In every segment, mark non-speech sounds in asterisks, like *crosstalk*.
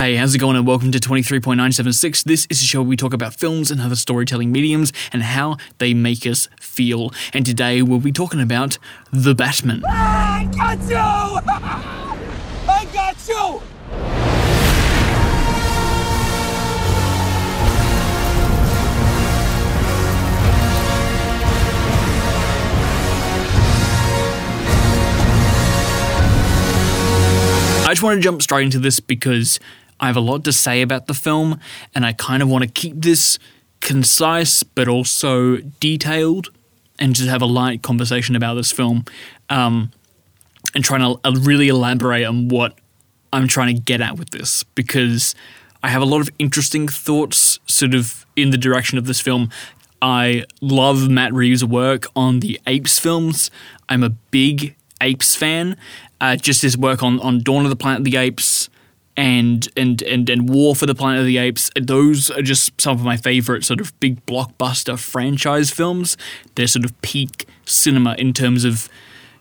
23.976. Hey, how's it going? And welcome to 23.976. This is a show where we talk about films and other storytelling mediums and how they make us feel. And today we'll be talking about The Batman. I got you! *laughs* I got you! I just want to jump straight into this because I have a lot to say about the film and I kind of want to keep this concise but also detailed and just have a light conversation about this film um, and trying to uh, really elaborate on what I'm trying to get at with this because I have a lot of interesting thoughts sort of in the direction of this film. I love Matt Reeves' work on the Apes films. I'm a big Apes fan. Uh, just his work on, on Dawn of the Planet of the Apes and, and and and War for the Planet of the Apes. Those are just some of my favorite sort of big blockbuster franchise films. They're sort of peak cinema in terms of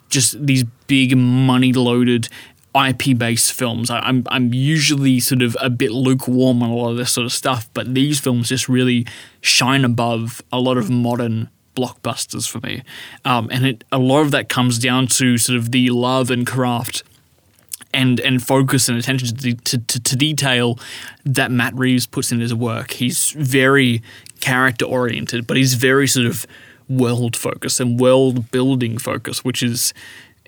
just these big money loaded IP based films. I, I'm I'm usually sort of a bit lukewarm on a lot of this sort of stuff, but these films just really shine above a lot of modern blockbusters for me. Um, and it, a lot of that comes down to sort of the love and craft and and focus and attention to, to, to, to detail that Matt Reeves puts in his work. He's very character oriented, but he's very sort of world focused and world building focused, which is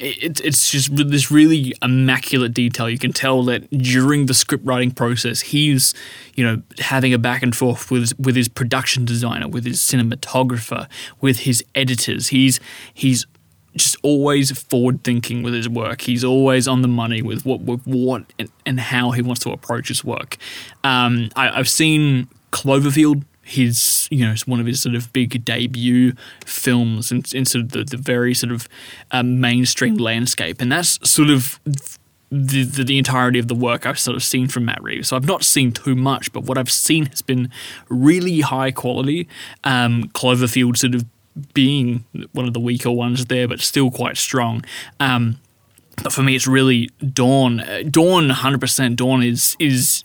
it, it's just this really immaculate detail. You can tell that during the script writing process, he's you know having a back and forth with with his production designer, with his cinematographer, with his editors. He's he's just always forward thinking with his work. He's always on the money with what with what and, and how he wants to approach his work. Um, I, I've seen Cloverfield his you know it's one of his sort of big debut films in, in sort of the, the very sort of um, mainstream landscape and that's sort of the, the, the entirety of the work I've sort of seen from Matt Reeves. So I've not seen too much, but what I've seen has been really high quality. Um, Cloverfield sort of being one of the weaker ones there, but still quite strong. Um, but for me, it's really Dawn. Uh, Dawn, hundred percent. Dawn is is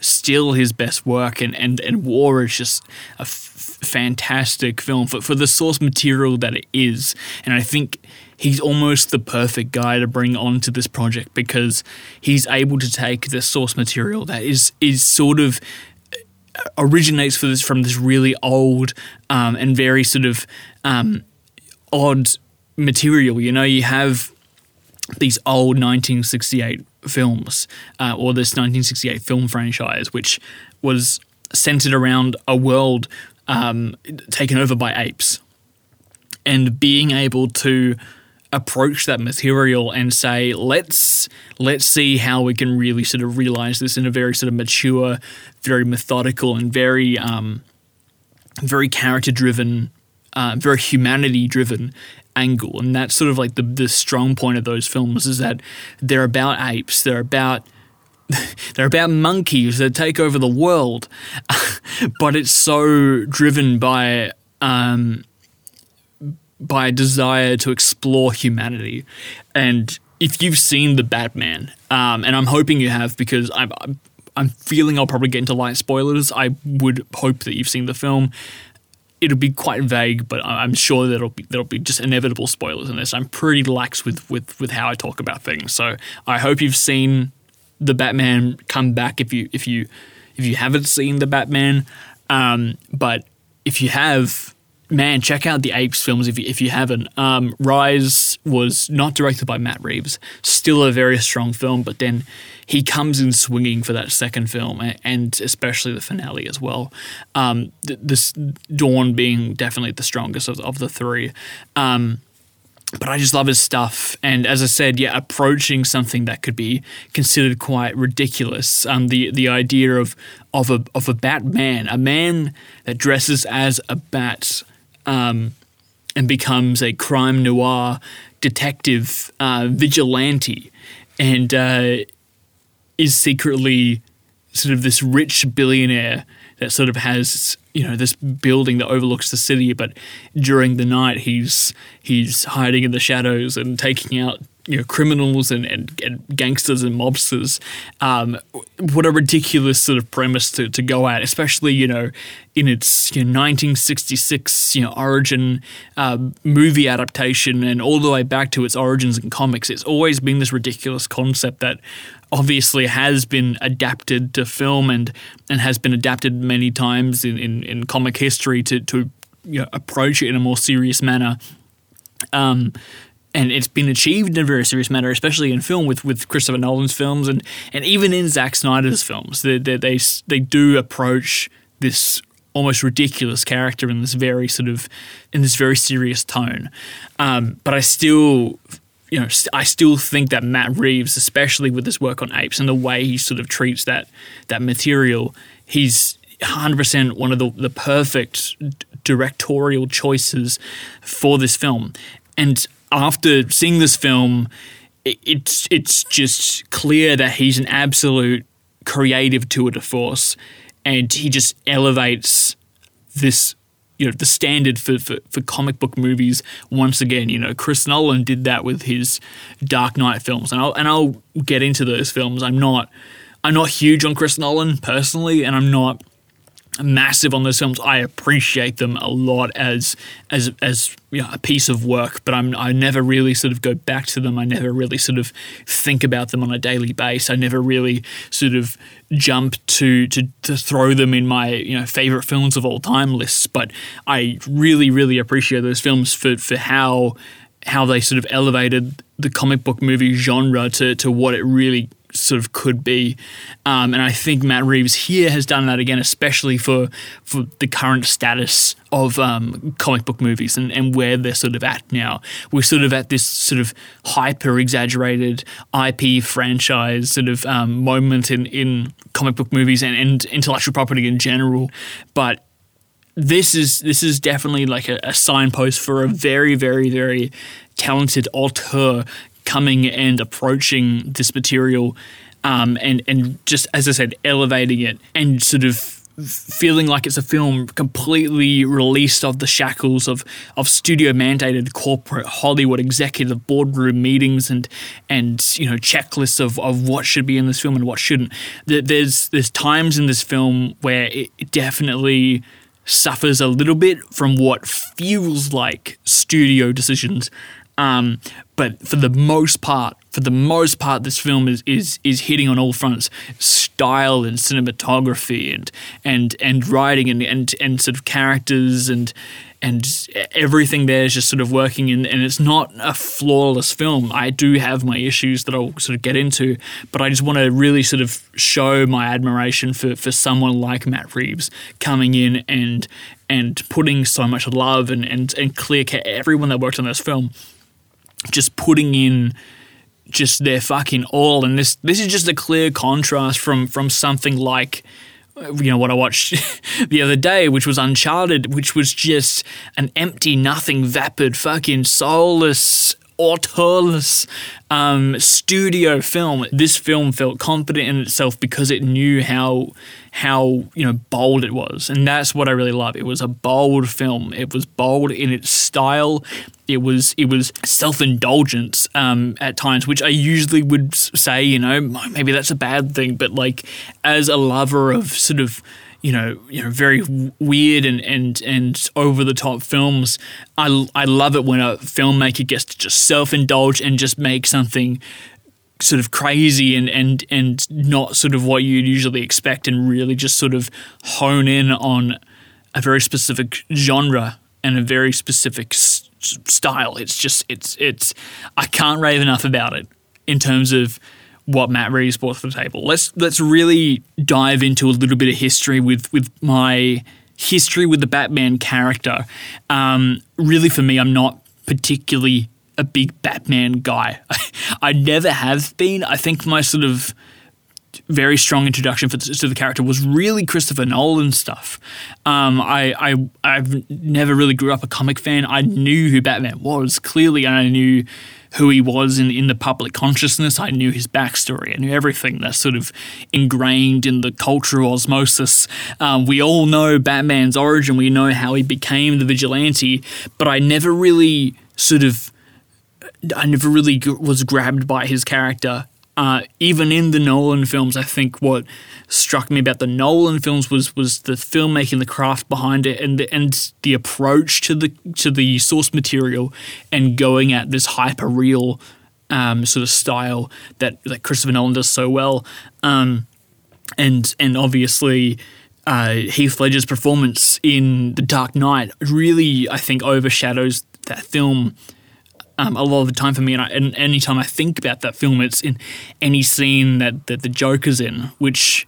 still his best work, and and and War is just a f- fantastic film for for the source material that it is, and I think. He's almost the perfect guy to bring onto this project because he's able to take the source material that is is sort of originates this from this really old um, and very sort of um, odd material. You know, you have these old 1968 films uh, or this 1968 film franchise, which was centered around a world um, taken over by apes, and being able to approach that material and say let's let's see how we can really sort of realize this in a very sort of mature very methodical and very um, very character driven uh, very humanity driven angle. And that's sort of like the the strong point of those films is that they're about apes. They're about *laughs* they're about monkeys that take over the world. *laughs* But it's so driven by um, by a desire to explore humanity. And if you've seen the Batman, um, and I'm hoping you have because I'm, I'm feeling I'll probably get into light spoilers. I would hope that you've seen the film. It'll be quite vague, but I'm sure there'll be there'll be just inevitable spoilers in this. I'm pretty lax with with with how I talk about things, so I hope you've seen the Batman come back. If you if you if you haven't seen the Batman, um, but if you have, man, check out the Apes films if you, if you haven't. Um, Rise was not directed by Matt Reeves, still a very strong film, but then he comes in swinging for that second film and especially the finale as well. Um, this Dawn being definitely the strongest of, of the three. Um, but I just love his stuff. And as I said, yeah, approaching something that could be considered quite ridiculous. Um, the the idea of of a of a Batman, a man that dresses as a bat, um, and becomes a crime noir detective uh, vigilante, and uh, is secretly sort of this rich billionaire that sort of has you know this building that overlooks the city but during the night he's he's hiding in the shadows and taking out you know criminals and, and, and gangsters and mobsters. Um, what a ridiculous sort of premise to, to go at, especially you know in its you know, 1966 you know origin uh, movie adaptation and all the way back to its origins in comics. It's always been this ridiculous concept that obviously has been adapted to film and and has been adapted many times in, in, in comic history to to you know, approach it in a more serious manner. Um, and it's been achieved in a very serious manner, especially in film with, with Christopher Nolan's films and, and even in Zack Snyder's films. They, they, they, they do approach this almost ridiculous character in this very sort of in this very serious tone. Um, but I still, you know, I still think that Matt Reeves, especially with his work on apes and the way he sort of treats that that material, he's 100% one of the, the perfect directorial choices for this film. And after seeing this film, it's it's just clear that he's an absolute creative tour de force, and he just elevates this you know the standard for, for, for comic book movies once again. You know, Chris Nolan did that with his Dark Knight films, and I'll and I'll get into those films. I'm not I'm not huge on Chris Nolan personally, and I'm not massive on those films. I appreciate them a lot as as as you know, a piece of work, but I'm I never really sort of go back to them. I never really sort of think about them on a daily basis. I never really sort of jump to to to throw them in my you know favorite films of all time lists. But I really really appreciate those films for for how how they sort of elevated the comic book movie genre to to what it really sort of could be. Um, and I think Matt Reeves here has done that again, especially for for the current status of um, comic book movies and, and where they're sort of at now. We're sort of at this sort of hyper exaggerated IP franchise sort of um, moment in, in comic book movies and, and intellectual property in general. But this is this is definitely like a, a, signpost for a very very very talented auteur coming and approaching this material um, and and just as I said, elevating it and sort of feeling like it's a film completely released of the shackles of of studio mandated corporate Hollywood executive boardroom meetings and and you know checklists of, of what should be in this film and what shouldn't. There's there's times in this film where it definitely suffers a little bit from what feels like studio decisions um, but for the most part, for the most part, this film is is is hitting on all fronts: style and cinematography, and and and writing, and and and sort of characters, and and everything there is just sort of working. And, and it's not a flawless film. I do have my issues that I'll sort of get into, but I just want to really sort of show my admiration for for someone like Matt Reeves coming in and and putting so much love and and and clear care everyone that worked on this film just putting in just their fucking all. And this this is just a clear contrast from from something like uh, you know what I watched *laughs* the other day, which was Uncharted, which was just an empty, nothing, vapid, fucking soulless auteurless um, studio film. This film felt confident in itself because it knew how how you know bold it was, and that's what I really love. It was a bold film. It was bold in its style. It was it was self indulgence um, at times, which I usually would say, you know, maybe that's a bad thing. But like as a lover of sort of you know, you know, very weird and and and over the top films. I I love it when a filmmaker gets to just self indulge and just make something sort of crazy and and and not sort of what you'd usually expect, and really just sort of hone in on a very specific genre and a very specific s- style. It's just it's it's I can't rave enough about it in terms of what Matt Reeves brought to the table. Let's let's really dive into a little bit of history with with my history with the Batman character. Um, really, for me, I'm not particularly a big Batman guy. *laughs* I never have been. I think my sort of very strong introduction for, to the character was really Christopher Nolan stuff. Um, I, I I've never really grew up a comic fan. I knew who Batman was clearly, and I knew who he was in, in the public consciousness. I knew his backstory. I knew everything that's sort of ingrained in the cultural osmosis. Um, we all know Batman's origin. We know how he became the vigilante, but I never really sort of I never really was grabbed by his character. Uh, even in the Nolan films, I think what struck me about the Nolan films was was the filmmaking, the craft behind it, and the, and the approach to the to the source material, and going at this hyper real um, sort of style that that Christopher Nolan does so well. Um, and and obviously uh, Heath Ledger's performance in The Dark Knight really, I think, overshadows that film um, a lot of the time for me. And, I, and anytime I think about that film, it's in any scene that, that the Joker's in, which,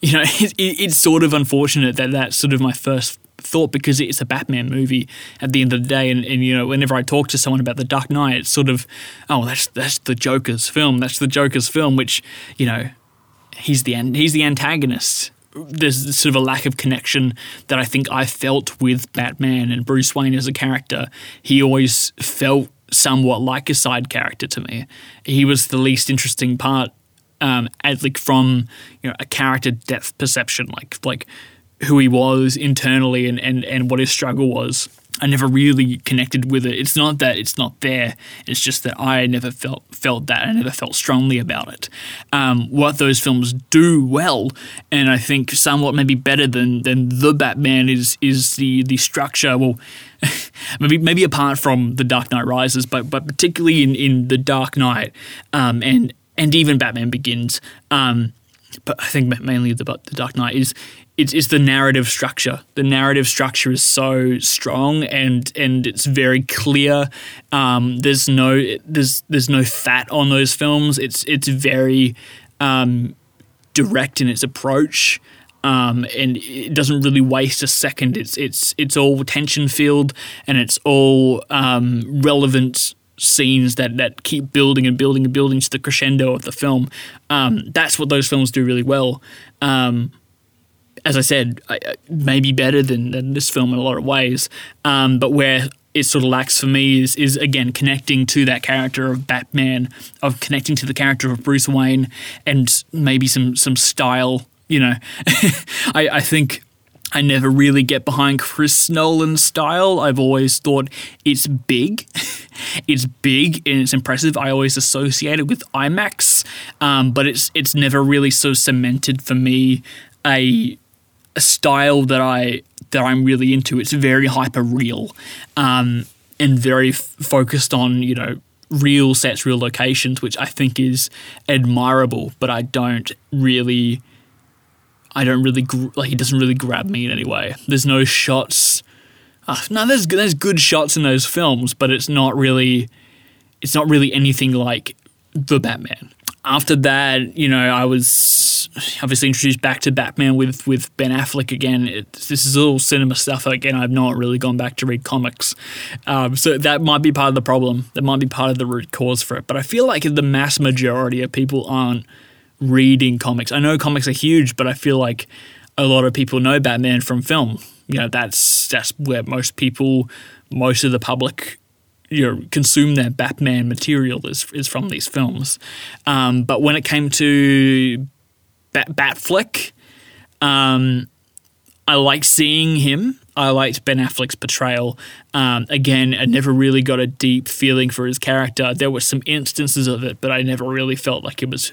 you know, *laughs* it, it, it's sort of unfortunate that that's sort of my first thought because it's a Batman movie at the end of the day. And, and, you know, whenever I talk to someone about The Dark Knight, it's sort of, oh, that's that's the Joker's film. That's the Joker's film, which, you know, he's the he's the antagonist. There's sort of a lack of connection that I think I felt with Batman and Bruce Wayne as a character. He always felt somewhat like a side character to me. He was the least interesting part, um, like from you know a character depth perception, like like who he was internally and, and, and what his struggle was. I never really connected with it. It's not that it's not there. It's just that I never felt felt that. I never felt strongly about it. Um, what those films do well, and I think somewhat maybe better than than the Batman is is the the structure. Well, *laughs* maybe maybe apart from the Dark Knight Rises, but but particularly in in the Dark Knight um, and and even Batman Begins. Um, but I think mainly the the Dark Knight is it's, it's the narrative structure. The narrative structure is so strong and and it's very clear. Um, there's no there's there's no fat on those films. It's it's very um, direct in its approach. Um, and it doesn't really waste a second. It's it's it's all tension filled and it's all um, relevant scenes that that keep building and building and building to the crescendo of the film. Um, that's what those films do really well. Um, as I said, maybe better than, than this film in a lot of ways. Um, but where it sort of lacks for me is is again connecting to that character of Batman, of connecting to the character of Bruce Wayne, and maybe some some style. You know, *laughs* I, I think I never really get behind Chris Nolan's style. I've always thought it's big, *laughs* it's big and it's impressive. I always associate it with IMAX, um, but it's it's never really so cemented for me a a style that I that I'm really into. It's very hyper real, um, and very f- focused on you know real sets, real locations, which I think is admirable. But I don't really, I don't really gr- like. he doesn't really grab me in any way. There's no shots. Uh, no, there's there's good shots in those films, but it's not really, it's not really anything like the Batman after that, you know, I was obviously introduced back to Batman with with Ben Affleck again. It, this is all cinema stuff. Again, I've not really gone back to read comics, um, so that might be part of the problem. That might be part of the root cause for it. But I feel like the mass majority of people aren't reading comics. I know comics are huge, but I feel like a lot of people know Batman from film. You know, that's that's where most people, most of the public you know, consume their Batman material is is from these films. Um, but when it came to Bat Batfleck, um, I liked seeing him. I liked Ben Affleck's portrayal. Um, again, I never really got a deep feeling for his character. There were some instances of it, but I never really felt like it was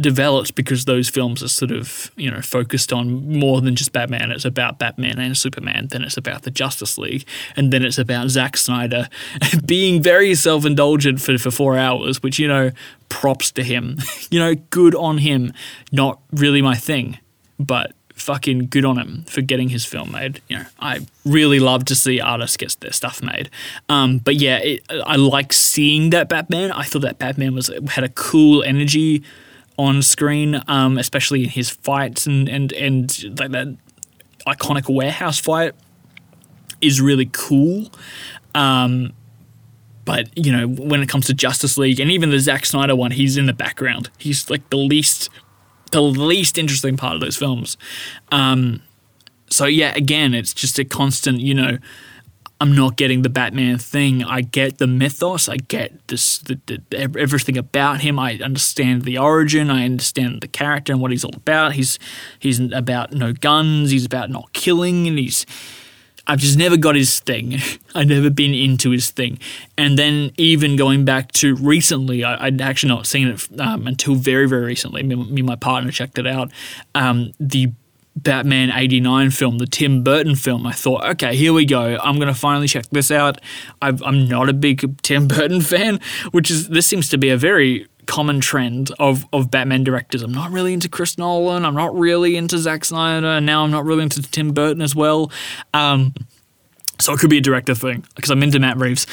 developed because those films are sort of you know focused on more than just Batman. It's about Batman and Superman. Then it's about the Justice League, and then it's about Zack Snyder *laughs* being very self indulgent for for four hours. Which you know, props to him. *laughs* you know, good on him. Not really my thing, but fucking good on him for getting his film made. You know, I really love to see artists get their stuff made. Um, but yeah, it, I like seeing that Batman. I thought that Batman was had a cool energy on screen, um, especially in his fights and and and like that iconic warehouse fight is really cool. Um, but you know, when it comes to Justice League and even the Zack Snyder one, he's in the background. He's like the least, the least interesting part of those films. Um, so yeah, again, it's just a constant, you know, I'm not getting the Batman thing. I get the mythos. I get this, the, the, everything about him. I understand the origin. I understand the character and what he's all about. He's he's about no guns. He's about not killing, and he's. I've just never got his thing. *laughs* I've never been into his thing. And then even going back to recently, I, would actually not seen it um, until very, very recently. Me, me, and my partner checked it out. Um, the Batman 89 film, the Tim Burton film, I thought, okay, here we go. I'm going to finally check this out. i am not a big *laughs* Tim Burton fan, which is, this seems to be a very common trend of, of Batman directors. I'm not really into Chris Nolan. I'm not really into Zack Snyder. And now I'm not really into Tim Burton as well. Um, so it could be a director thing because I'm into Matt Reeves.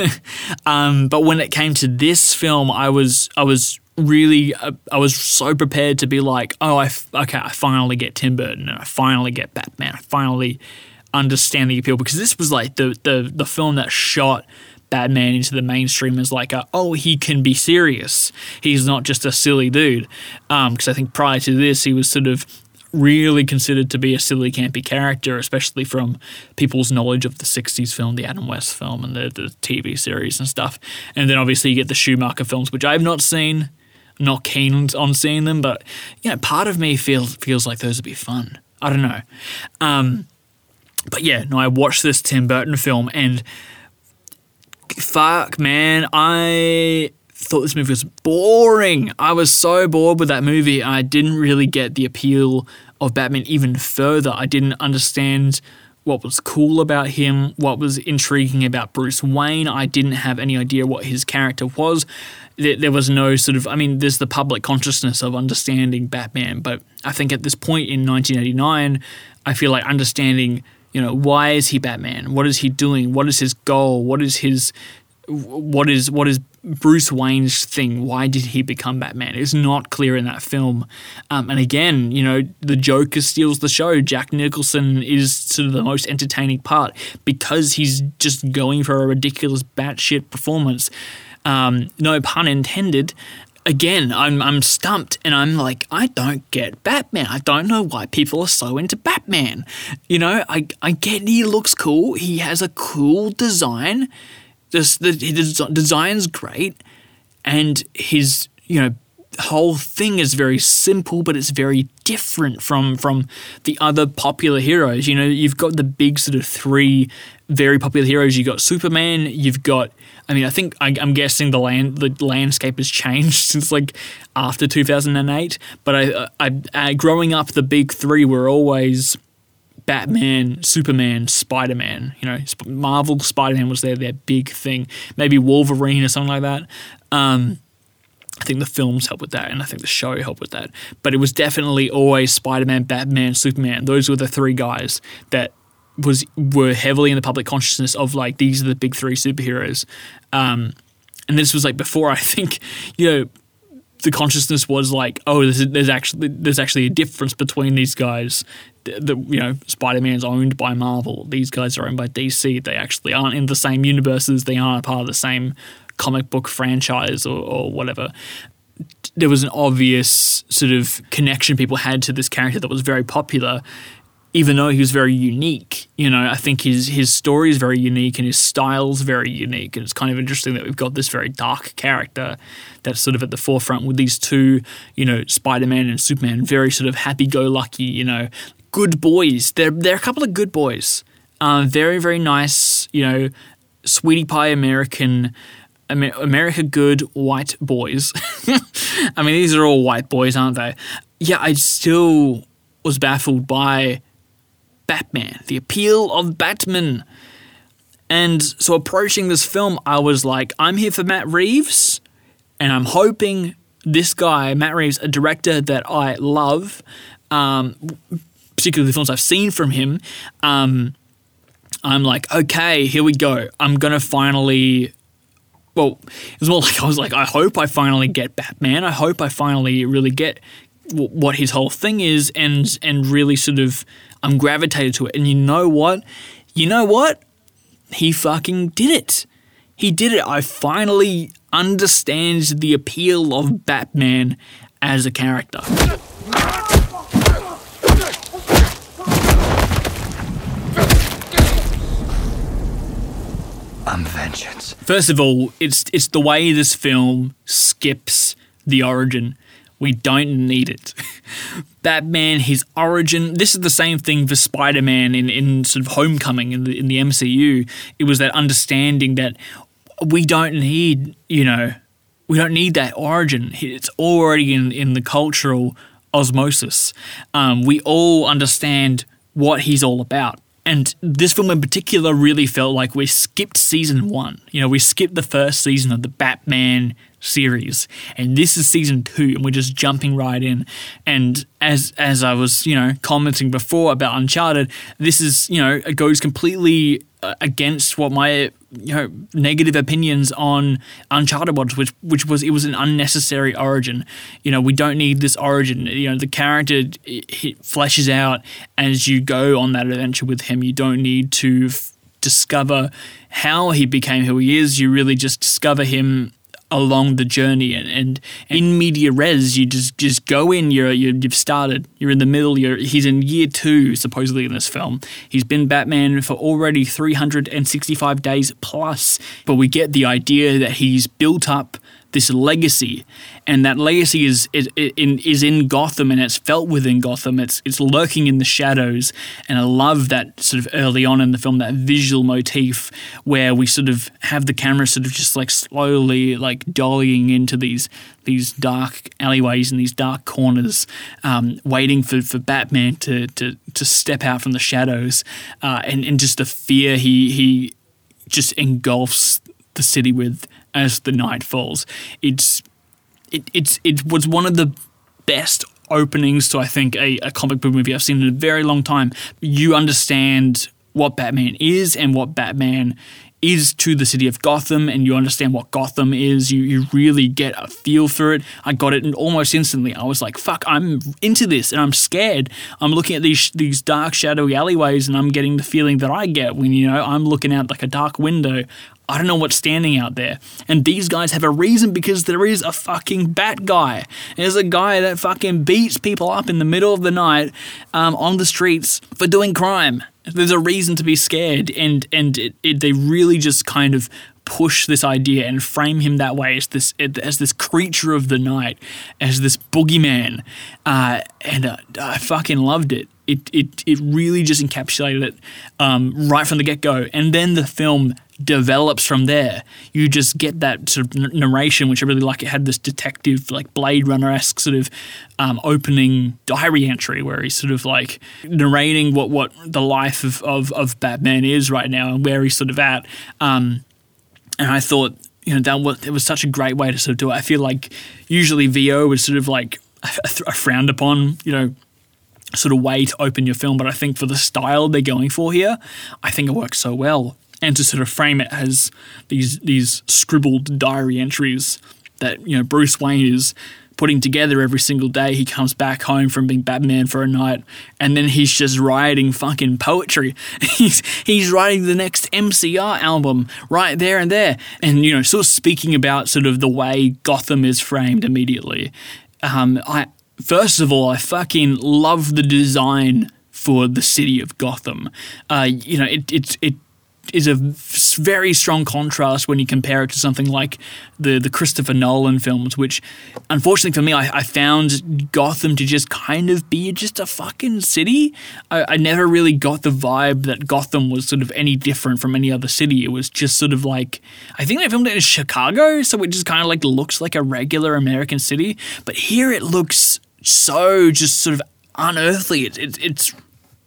*laughs* um, but when it came to this film, I was I was really uh, I was so prepared to be like, oh, I f- okay, I finally get Tim Burton and I finally get Batman. I finally understand the appeal because this was like the the the film that shot Batman into the mainstream as like a oh he can be serious. He's not just a silly dude. Because um, I think prior to this he was sort of really considered to be a silly, campy character, especially from people's knowledge of the 60s film, the Adam West film, and the, the TV series and stuff. And then obviously you get the Schumacher films, which I've not seen not keen on seeing them, but you know, part of me feels feels like those would be fun. I don't know. Um, but yeah, no, I watched this Tim Burton film and fuck, man, I thought this movie was boring. I was so bored with that movie. I didn't really get the appeal of Batman even further. I didn't understand what was cool about him, what was intriguing about Bruce Wayne. I didn't have any idea what his character was. There, was no sort of, I mean, there's the public consciousness of understanding Batman, but I think at this point in 1989, I feel like understanding, you know, why is he Batman? What is he doing? What is his goal? What is his what is what is Bruce Wayne's thing? Why did he become Batman? It's not clear in that film. Um, and again, you know, the Joker steals the show. Jack Nicholson is sort of the most entertaining part because he's just going for a ridiculous batshit performance. Um, no pun intended. Again, I'm I'm stumped, and I'm like, I don't get Batman. I don't know why people are so into Batman. You know, I I get he looks cool. He has a cool design the, the design's great, and his you know whole thing is very simple, but it's very different from from the other popular heroes. You know, you've got the big sort of three very popular heroes. You've got Superman. You've got. I mean, I think I, am guessing the land the landscape has changed *laughs* since like after 2008. But I, I, I growing up, the big three were always Batman, Superman, Spider Man. You know, Marvel Spider Man was their their big thing. Maybe Wolverine or something like that. Um, I think the films help with that, and I think the show helped with that. But it was definitely always Spider Man, Batman, Superman. Those were the three guys that was were heavily in the public consciousness of like these are the big three superheroes. Um, and this was like before I *laughs* think you know the consciousness was like, oh, there's, there's, actually there's actually a difference between these guys the you know Spider-Man's owned by Marvel. These guys are owned by DC. They actually aren't in the same universes. They aren't part of the same comic book franchise or, or whatever. There was an obvious sort of connection people had to this character that was very popular, even though he was very unique. You know, I think his his story is very unique and his style is very unique. And it's kind of interesting that we've got this very dark character that's sort of at the forefront with these two, you know, Spider Man and Superman, very sort of happy go lucky, you know, good boys. They're they're a couple of good boys. Uh, very very nice. You know, sweetie pie American. America good white boys. *laughs* I mean, these are all white boys, aren't they? Yeah, I still was baffled by Batman, the appeal of Batman. And so approaching this film, I was like, I'm here for Matt Reeves, and I'm hoping this guy, Matt Reeves, a director that I love, um, particularly the films I've seen from him, um, I'm like, okay, here we go. I'm gonna finally. Well, it was more *laughs* like I was like, I hope I finally get Batman. I hope I finally really get w- what his whole thing is, and and really sort of I'm gravitated to it. And you know what? You know what? He fucking did it. He did it. I finally understand the appeal of Batman as a character. I'm vengeance. First of all, it's it's the way this film skips the origin We don't need it. *laughs* Batman, his origin. This is the same thing for Spider Man in, in sort of Homecoming in the in the MCU. It was that understanding that we don't need, you know, we don't need that origin. It's already in, in the cultural osmosis. Um, we all understand what he's all about. And this film in particular really felt like we skipped season one. You know, we skipped the first season of the Batman series, and this is season two, and we're just jumping right in. And as as I was, you know, commenting before about Uncharted, this is, you know, it goes completely uh, against what my you know negative opinions on Uncharted was, which which was it was an unnecessary origin. You know, we don't need this origin. You know, the character it fleshes out as you go on that adventure with him. You don't need to f- discover how he became who he is. You really just discover him along the journey and, and in media res you just just go in you're, you have started you're in the middle you're he's in year two supposedly in this film. He's been batman for already 365 days plus but we get the idea that he's built up this legacy, and that legacy is is, is in Gotham, and it's felt within Gotham. It's it's lurking in the shadows, and I love that sort of early on in the film that visual motif where we sort of have the camera sort of just like slowly like dollying into these these dark alleyways and these dark corners, um, waiting for, for Batman to, to to step out from the shadows, uh, and and just the fear he he just engulfs the city with as the night falls. It's it, it's it was one of the best openings to I think a, a comic book movie I've seen in a very long time. You understand what Batman is and what Batman is to the city of Gotham and you understand what Gotham is. You, you really get a feel for it. I got it and almost instantly. I was like, fuck, I'm into this and I'm scared. I'm looking at these these dark, shadowy alleyways and I'm getting the feeling that I get when, you know, I'm looking out like a dark window. I don't know what's standing out there. And these guys have a reason because there is a fucking bat guy. There's a guy that fucking beats people up in the middle of the night um, on the streets for doing crime. There's a reason to be scared, and and it, it, they really just kind of push this idea and frame him that way as this as this creature of the night, as this boogeyman, uh, and uh, I fucking loved it. It it it really just encapsulated it um, right from the get go, and then the film develops from there. You just get that sort of narration, which I really like. It had this detective, like Blade Runner esque sort of um, opening diary entry where he's sort of like narrating what, what the life of, of, of Batman is right now and where he's sort of at. Um, and I thought, you know, that was, it was such a great way to sort of do it. I feel like usually VO was sort of like a, a frowned upon, you know, sort of way to open your film, but I think for the style they're going for here, I think it works so well and to sort of frame it as these these scribbled diary entries that you know Bruce Wayne is putting together every single day. He comes back home from being Batman for a night, and then he's just writing fucking poetry. *laughs* he's he's writing the next MCR album right there and there, and you know, sort of speaking about sort of the way Gotham is framed immediately. Um, I first of all, I fucking love the design for the city of Gotham. Uh, you know, it, it, it is a very strong contrast when you compare it to something like the the Christopher Nolan films, which unfortunately for me, I, I found Gotham to just kind of be just a fucking city. I, I, never really got the vibe that Gotham was sort of any different from any other city. It was just sort of like I think they filmed it in Chicago, so it just kind of like looks like a regular American city. But here it looks so just sort of unearthly. It, it, it's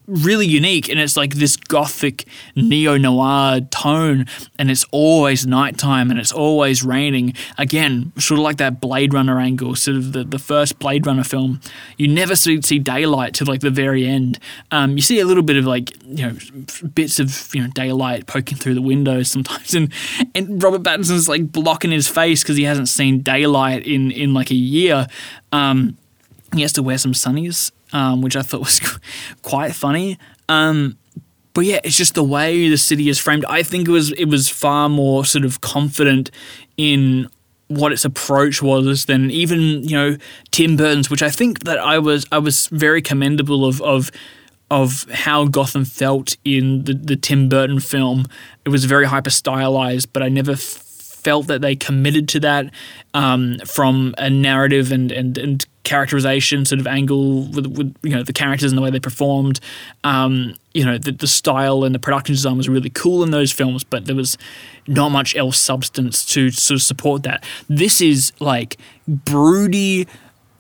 really unique and it's like this gothic neo-noir tone and it's always nighttime and it's always raining. Again sort of like that blade runner angle sort of the, the first blade runner film. You never see, see daylight to like the very end. Um, you see a little bit of like you know bits of you know daylight poking through the windows *laughs* sometimes and and robert pattinson's like blocking his face because he hasn't seen daylight in in like a year. Um, he has to wear some sunnies um, which I thought was *laughs* quite funny. Um, but yeah, it's just the way the city is framed. I think it was it was far more sort of confident in what its approach was than even you know Tim Burton's, which I think that I was I was very commendable of of of how Gotham felt in the, the Tim Burton film. It was very hyper stylized, but I never felt that they committed to that um, from a narrative and and and characterization sort of angle with, with you know the characters and the way they performed. Um, you know the, the style and the production design was really cool in those films, but there was not much else substance to sort of support that. This is like broody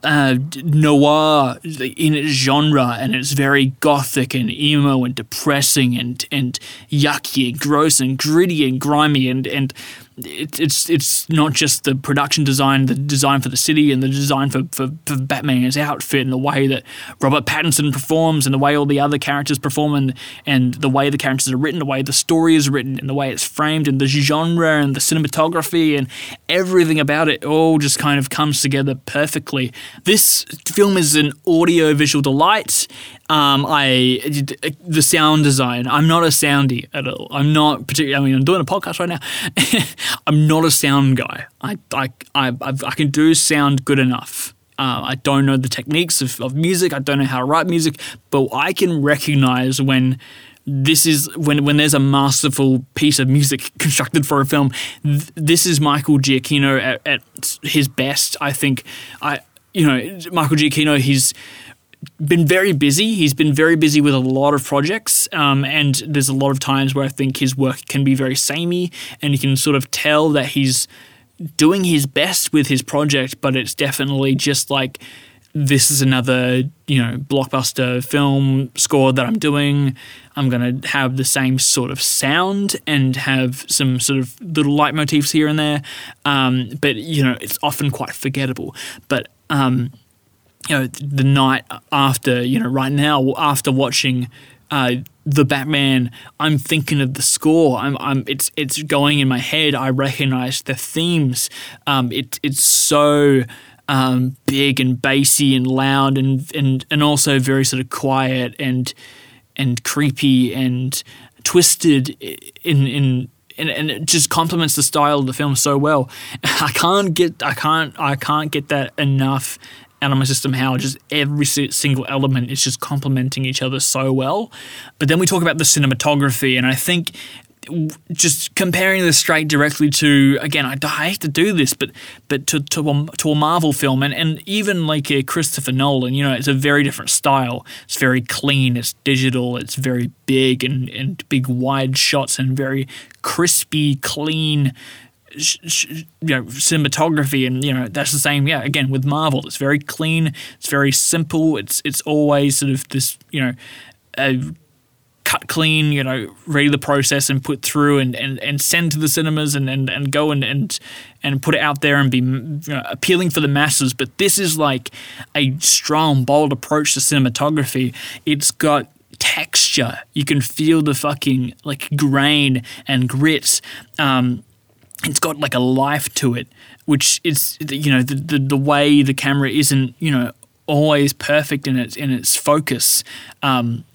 uh, noir in its genre, and it's very gothic and emo and depressing and and yucky and gross and gritty and grimy and and it, it's it's not just the production design, the design for the city, and the design for, for, for Batman's outfit, and the way that Robert Pattinson performs, and the way all the other characters perform, and and the way the characters are written, the way the story is written, and the way it's framed, and the genre, and the cinematography, and everything about it all just kind of comes together perfectly. This film is an audio visual delight. Um, I the sound design. I'm not a soundy at all. I'm not particularly. I mean, I'm doing a podcast right now. *laughs* I'm not a sound guy. I I I, I can do sound good enough. Uh, I don't know the techniques of, of music. I don't know how to write music, but I can recognize when this is when when there's a masterful piece of music *laughs* constructed for a film. Th- this is Michael Giacchino at, at his best. I think. I you know Michael Giacchino. He's been very busy. He's been very busy with a lot of projects, um, and there's a lot of times where I think his work can be very samey, and you can sort of tell that he's doing his best with his project, but it's definitely just like this is another you know blockbuster film score that I'm doing. I'm gonna have the same sort of sound and have some sort of little leitmotifs here and there, um, but you know it's often quite forgettable. But um, you know, the night after, you know, right now, after watching uh, the Batman, I'm thinking of the score. I'm, I'm, it's, it's going in my head. I recognize the themes. Um, it, it's so um, big and bassy and loud and, and, and also very sort of quiet and, and creepy and twisted in, in, and, and it just complements the style of the film so well. *laughs* I can't get I can't I can't get that enough out of my system how just every single element is just complementing each other so well. But then we talk about the cinematography, and I think just comparing this straight directly to again, I, I hate to do this, but but to to a, to a Marvel film and, and even like a Christopher Nolan, you know, it's a very different style. It's very clean, it's digital, it's very big and and big wide shots and very crispy, clean you know cinematography and you know that's the same yeah again with Marvel. It's very clean it's very simple it's it's always sort of this you know a cut clean you know ready the process and put through and, and, and send to the cinemas and, and, and go and, and and put it out there and be you know, appealing for the masses. But this is like a strong bold approach to cinematography. It's got texture. You can feel the fucking like grain and grit um, it's got like a life to it, which is you know the, the, the way the camera isn't you know always perfect in its in its focus. Um,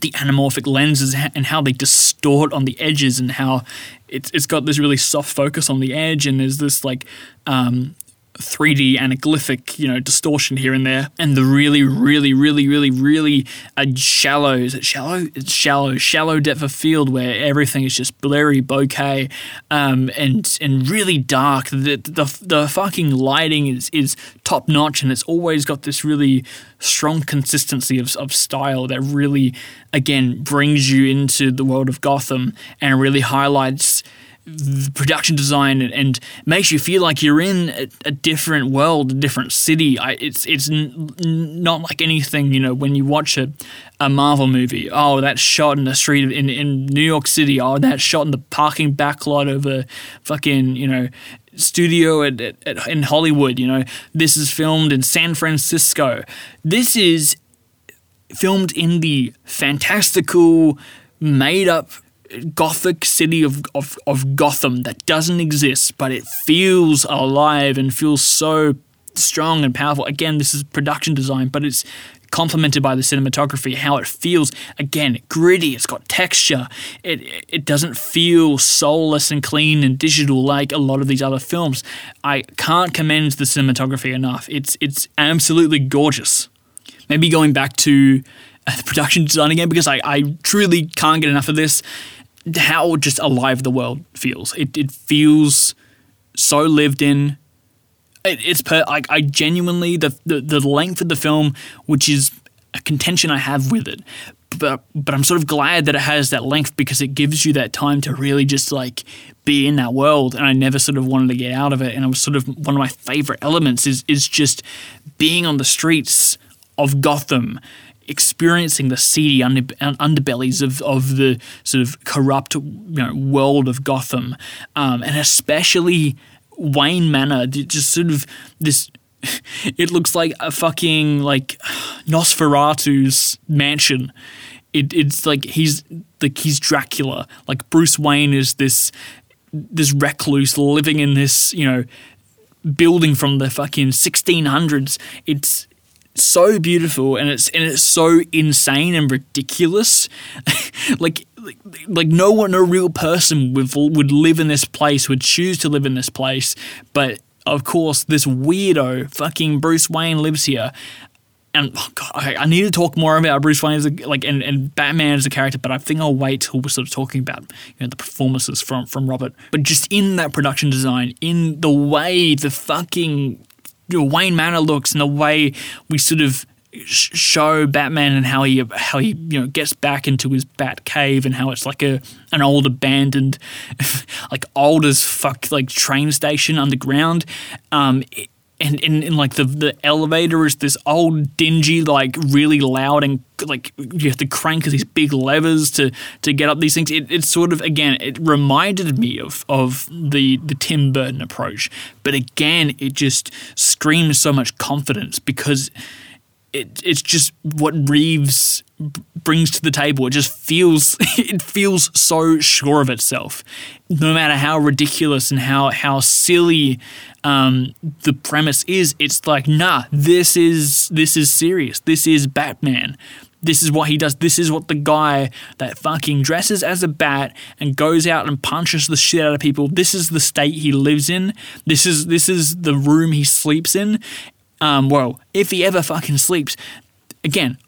the anamorphic lenses and how they distort on the edges and how it's, it's got this really soft focus on the edge and there's this like um, 3D anaglyphic, you know, distortion here and there, and the really, really, really, really, really uh, shallow. Is it shallow? It's shallow, shallow depth of field where everything is just blurry bokeh, um, and and really dark. The, the the fucking lighting is is top notch, and it's always got this really strong consistency of of style that really, again, brings you into the world of Gotham and really highlights production design and, and, makes you feel like you're in a, a different world, a different city. I, it's it's n- not like anything you know when you watch a, a Marvel movie. Oh, that's shot in the street in, in New York City. Oh, that's shot in the parking backlot of a fucking you know studio at, at, at, in Hollywood. You know, this is filmed in San Francisco. This is filmed in the fantastical, made up gothic city of, of, of Gotham that doesn't exist, but it feels alive and feels so strong and powerful. Again, this is production design, but it's complemented by the cinematography, how it feels. Again, gritty, it's got texture. It it doesn't feel soulless and clean and digital like a lot of these other films. I can't commend the cinematography enough. It's it's absolutely gorgeous. Maybe going back to the uh, *laughs* production design again because I, I truly can't get enough of this how just alive the world feels. It, it feels so lived in. It, it's per like I genuinely the, the the length of the film, which is a contention I have with it, but but I'm sort of glad that it has that length because it gives you that time to really just like be in that world. And I never sort of wanted to get out of it. And it was sort of one of my favorite elements is is just being on the streets of Gotham experiencing the seedy under, underbellies of, of the sort of corrupt you know, world of Gotham, um, and especially Wayne Manor, just sort of this. *laughs* It looks like a fucking like Nosferatu's mansion. It, it's like he's like he's Dracula. Like Bruce Wayne is this this recluse living in this you know building from the fucking 1600s. It's so beautiful and it's and it's so insane and ridiculous. *laughs* like, like no one, no real person would would live in this place, would choose to live in this place, but of course this weirdo fucking Bruce Wayne lives here. And oh God, I need to talk more about Bruce Wayne as a, like and, and Batman as a character, but I think I'll wait till we're sort of talking about you know the performances from from Robert. But just in that production design, in the way the fucking Wayne Manor looks and the way we sort of show Batman and how he how he you know gets back into his Bat cave and how it's like a an old abandoned *laughs* like old as fuck like train station underground. Um, and, and like the the elevator is this old dingy like really loud and like you have to crank these big levers to to get up these things. It, it's sort of again it reminded me of of the the Tim Burton approach. But again it just screams so much confidence because it, it's just what Reeves brings to the table. It just feels *laughs* it feels so sure of itself, no matter how ridiculous and how how silly um, the premise is. It's like, nah, this is this is serious. This is Batman. This is what he does. This is what the guy that fucking dresses as a bat and goes out and punches the shit out of people. This is the state he lives in. This is this is the room he sleeps in. Um, well, if he ever fucking sleeps, again,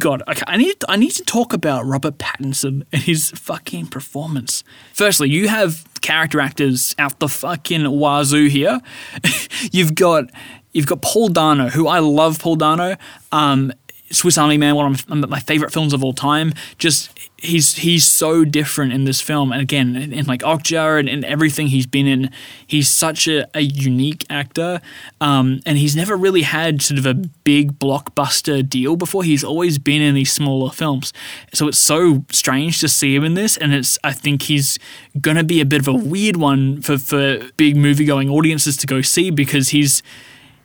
God, okay, I need I need to talk about Robert Pattinson and his fucking performance. Firstly, you have character actors out the fucking wazoo here. *laughs* you've got you've got Paul Dano, who I love Paul Dano. Um, Swiss Army Man, one of my favorite films of all time. Just he's he's so different in this film, and again, in, in like Okja and, and, everything he's been in, he's such a, a unique actor, um, and he's never really had sort of a big blockbuster deal before. He's always been in these smaller films, so it's so strange to see him in this, and it's I think he's gonna be a bit of a weird one for for big movie going audiences to go see because he's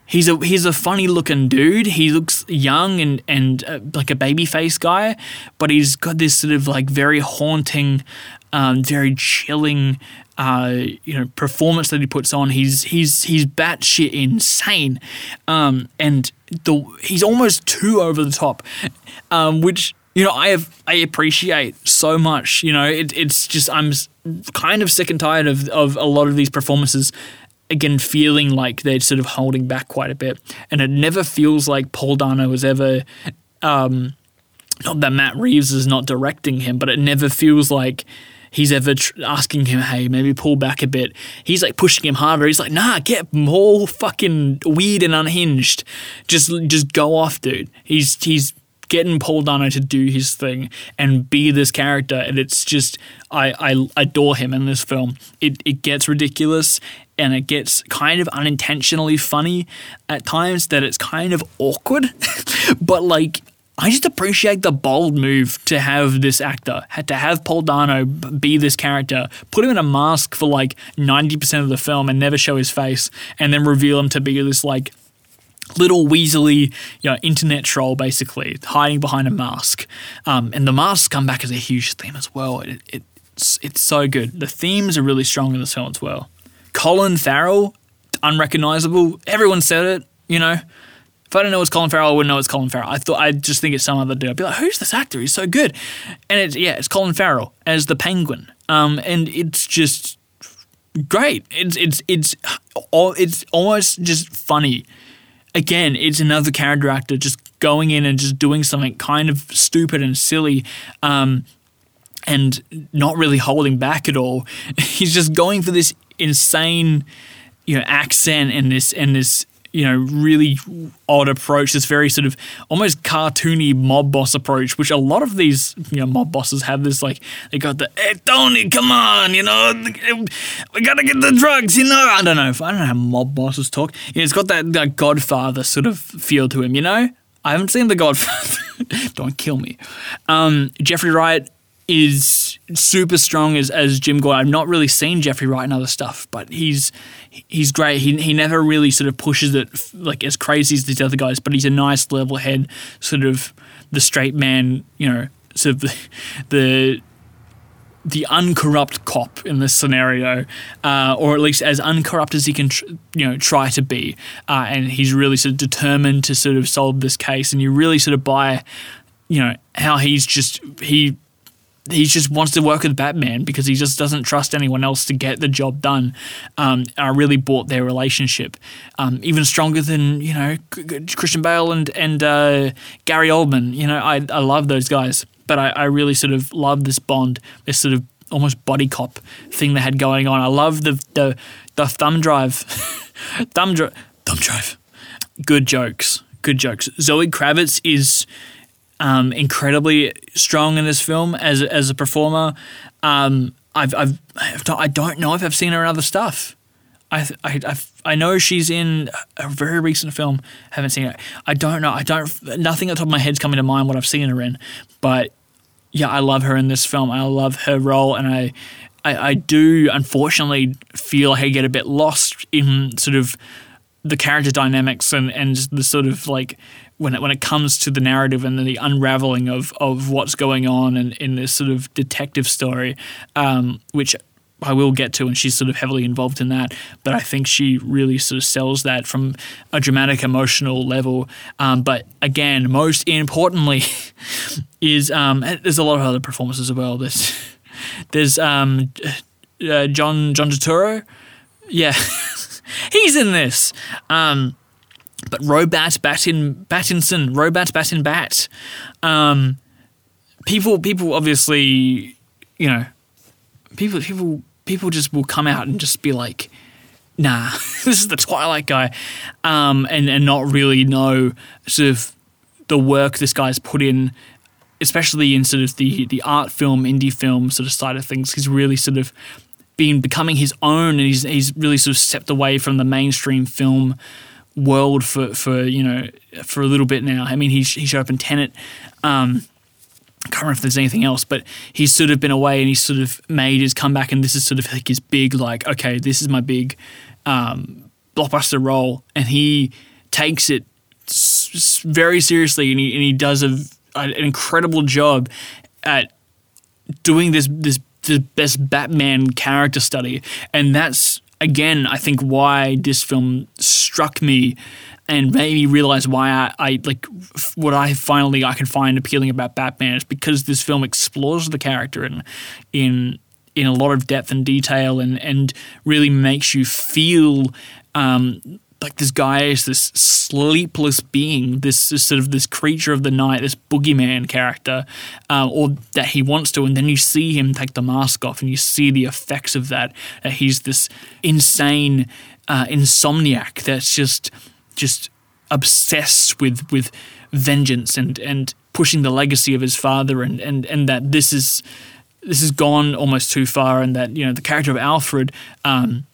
He's a he's a funny looking dude. He looks young and and uh, like a baby face guy, but he's got this sort of like very haunting, um, very chilling, uh, you know, performance that he puts on. He's he's he's batshit insane, um, and the he's almost too over the top, um, which you know I have I appreciate so much. You know, it, it's just I'm kind of sick and tired of of a lot of these performances again feeling like they're sort of holding back quite a bit. And it never feels like Paul Dano was ever um, not that Matt Reeves is not directing him, but it never feels like he's ever tr- asking him, hey, maybe pull back a bit. He's like pushing him harder. He's like, nah, get more fucking weird and unhinged. Just just go off, dude. He's he's getting Paul Dano to do his thing and be this character, and it's just I, I adore him in this film. It it gets ridiculous and it gets kind of unintentionally funny at times that it's kind of awkward, *laughs* but like I just appreciate the bold move to have this actor, had to have Paul Dano be this character, put him in a mask for like 90% of the film and never show his face, and then reveal him to be this like little weaselly, you know, internet troll basically, hiding behind a mask. Um, and the masks come back as a huge theme as well. It, it, it's, it's so good. The themes are really strong in this film as well. Colin Farrell, unrecognizable. Everyone said it, you know. If I didn't know it's Colin Farrell, I wouldn't know it's Colin Farrell. I thought I'd just think it's some other dude. I'd be like, who's this actor? He's so good. And it's yeah, it's Colin Farrell as the Penguin. Um, and it's just great. It's it's it's it's almost just funny again, it's another character actor just going in and just doing something kind of stupid and silly. Um, and not really holding back at all. *laughs* He's just going for this insane you know accent and this and this you know really odd approach this very sort of almost cartoony mob boss approach which a lot of these you know mob bosses have this like they got the hey tony come on you know we gotta get the drugs you know. I don't know if i don't know how mob bosses talk. You know, it's got that, that godfather sort of feel to him you know? I haven't seen the godfather. *laughs* Don't kill me. Um, jeffrey wright is super strong as, as Jim Gordon. I've not really seen Jeffrey Wright in other stuff, but he's he's great. He, he never really sort of pushes it like as crazy as these other guys, but he's a nice level head, sort of the straight man, you know, sort of the the, the uncorrupt cop in this scenario, uh, or at least as uncorrupt as he can, tr- you know, try to be. Uh, and he's really sort of determined to sort of solve this case, and you really sort of buy, you know, how he's just he he just wants to work with Batman because he just doesn't trust anyone else to get the job done. Um, I really bought their relationship, um, even stronger than you know Christian Bale and and uh, Gary Oldman. You know, I I love those guys, but I, I really sort of love this bond, this sort of almost body cop thing they had going on. I love the the the thumb drive, *laughs* thumb drive, thumb drive. Good jokes, good jokes. Zoe Kravitz is um, incredibly strong in this film as as a performer. Um, I've, I've, I've I don't know if I've seen her in other stuff. I I I've, i know she's in a very recent film. Haven't seen it. I don't know. I don't. Nothing at the top of my head's coming to mind what I've seen her in. But yeah, I love her in this film. I love her role, and I. I, I do unfortunately feel I get a bit lost in sort of the character dynamics and, and the sort of like when it when it comes to the narrative and the unraveling of of what's going on in, in this sort of detective story, um, which I will get to, and she's sort of heavily involved in that. But I think she really sort of sells that from a dramatic, emotional level. Um, but again, most importantly, *laughs* is um, there's a lot of other performances as well. There's *laughs* there's um, uh, John John Turturro, yeah, *laughs* he's in this. Um, but Robat Batin Batinson, Robat Batin Bat. Um, people people obviously, you know, people people people just will come out and just be like, nah, *laughs* this is the Twilight guy, um, and and not really know sort of the work this guy's put in, especially in sort of the the art film, indie film sort of side of things. He's really sort of been becoming his own, and he's he's really sort of stepped away from the mainstream film world for for you know for a little bit now. I mean, he he showed up in Tenet. Um, I can't remember if there's anything else, but he's sort of been away and he's sort of made his comeback, and this is sort of like his big like, okay, this is my big um, blockbuster role, and he takes it s- very seriously, and he and he does a, an incredible job at doing this this the best Batman character study, and that's again, I think why this film struck me and made me realize why I, I like what I finally I can find appealing about Batman is because this film explores the character in in in a lot of depth and detail and and really makes you feel um, like this guy is this sleepless being, this, this, sort of this creature of the night, this boogeyman character, um, or that he wants to, and then you see him take the mask off, and you see the effects of that. That he's this insane uh, insomniac that's just just obsessed with with vengeance and and pushing the legacy of his father, and and and that this is this has gone almost too far, and that you know the character of Alfred. Um,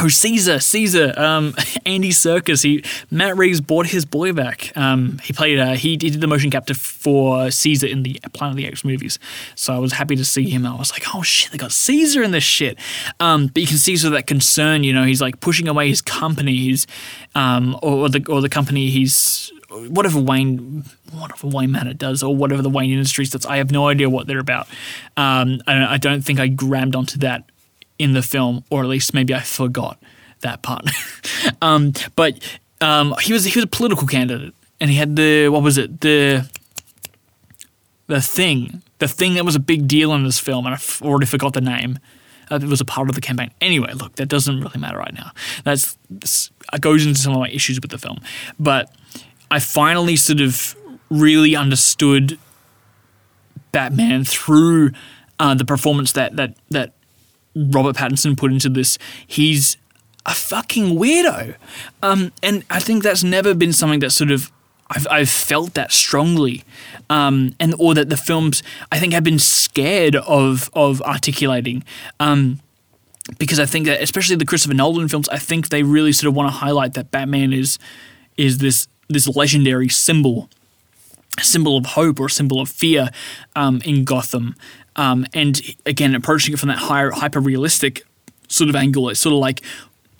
Oh, Caesar, Caesar, um, *laughs* Andy Serkis. He Matt Reeves bought his boy back. Um, he played. Uh, he, he did the motion capture for Caesar in the Planet of the Apes movies. So I was happy to see him. I was like, oh shit, they got Caesar in this shit. Um, but you can see sort of that concern. You know, he's like pushing away his company. He's um, or, or the or the company he's whatever Wayne whatever Wayne Manor does or whatever the Wayne Industries does. I have no idea what they're about. Um, I, I don't think I grabbed onto that in the film, or at least maybe I forgot that part. *laughs* um, but um, he was he was a political candidate, and he had the what was it the the thing the thing that was a big deal in this film, and I already forgot the name. Uh, it was a part of the campaign. Anyway, look, that doesn't really matter right now. That's goes into some of my issues with the film, but I finally sort of really understood Batman through uh, the performance that that that Robert Pattinson put into this. He's a fucking weirdo. Um, and I think that's never been something that sort of I've, I've felt that strongly, um, and or that the films I think have been scared of of articulating. Um, because I think that especially the Christopher Nolan films, I think they really sort of want to highlight that Batman is is this this legendary symbol, symbol of hope or a symbol of fear um, in Gotham, um, and again approaching it from that higher hyper realistic sort of angle. It's sort of like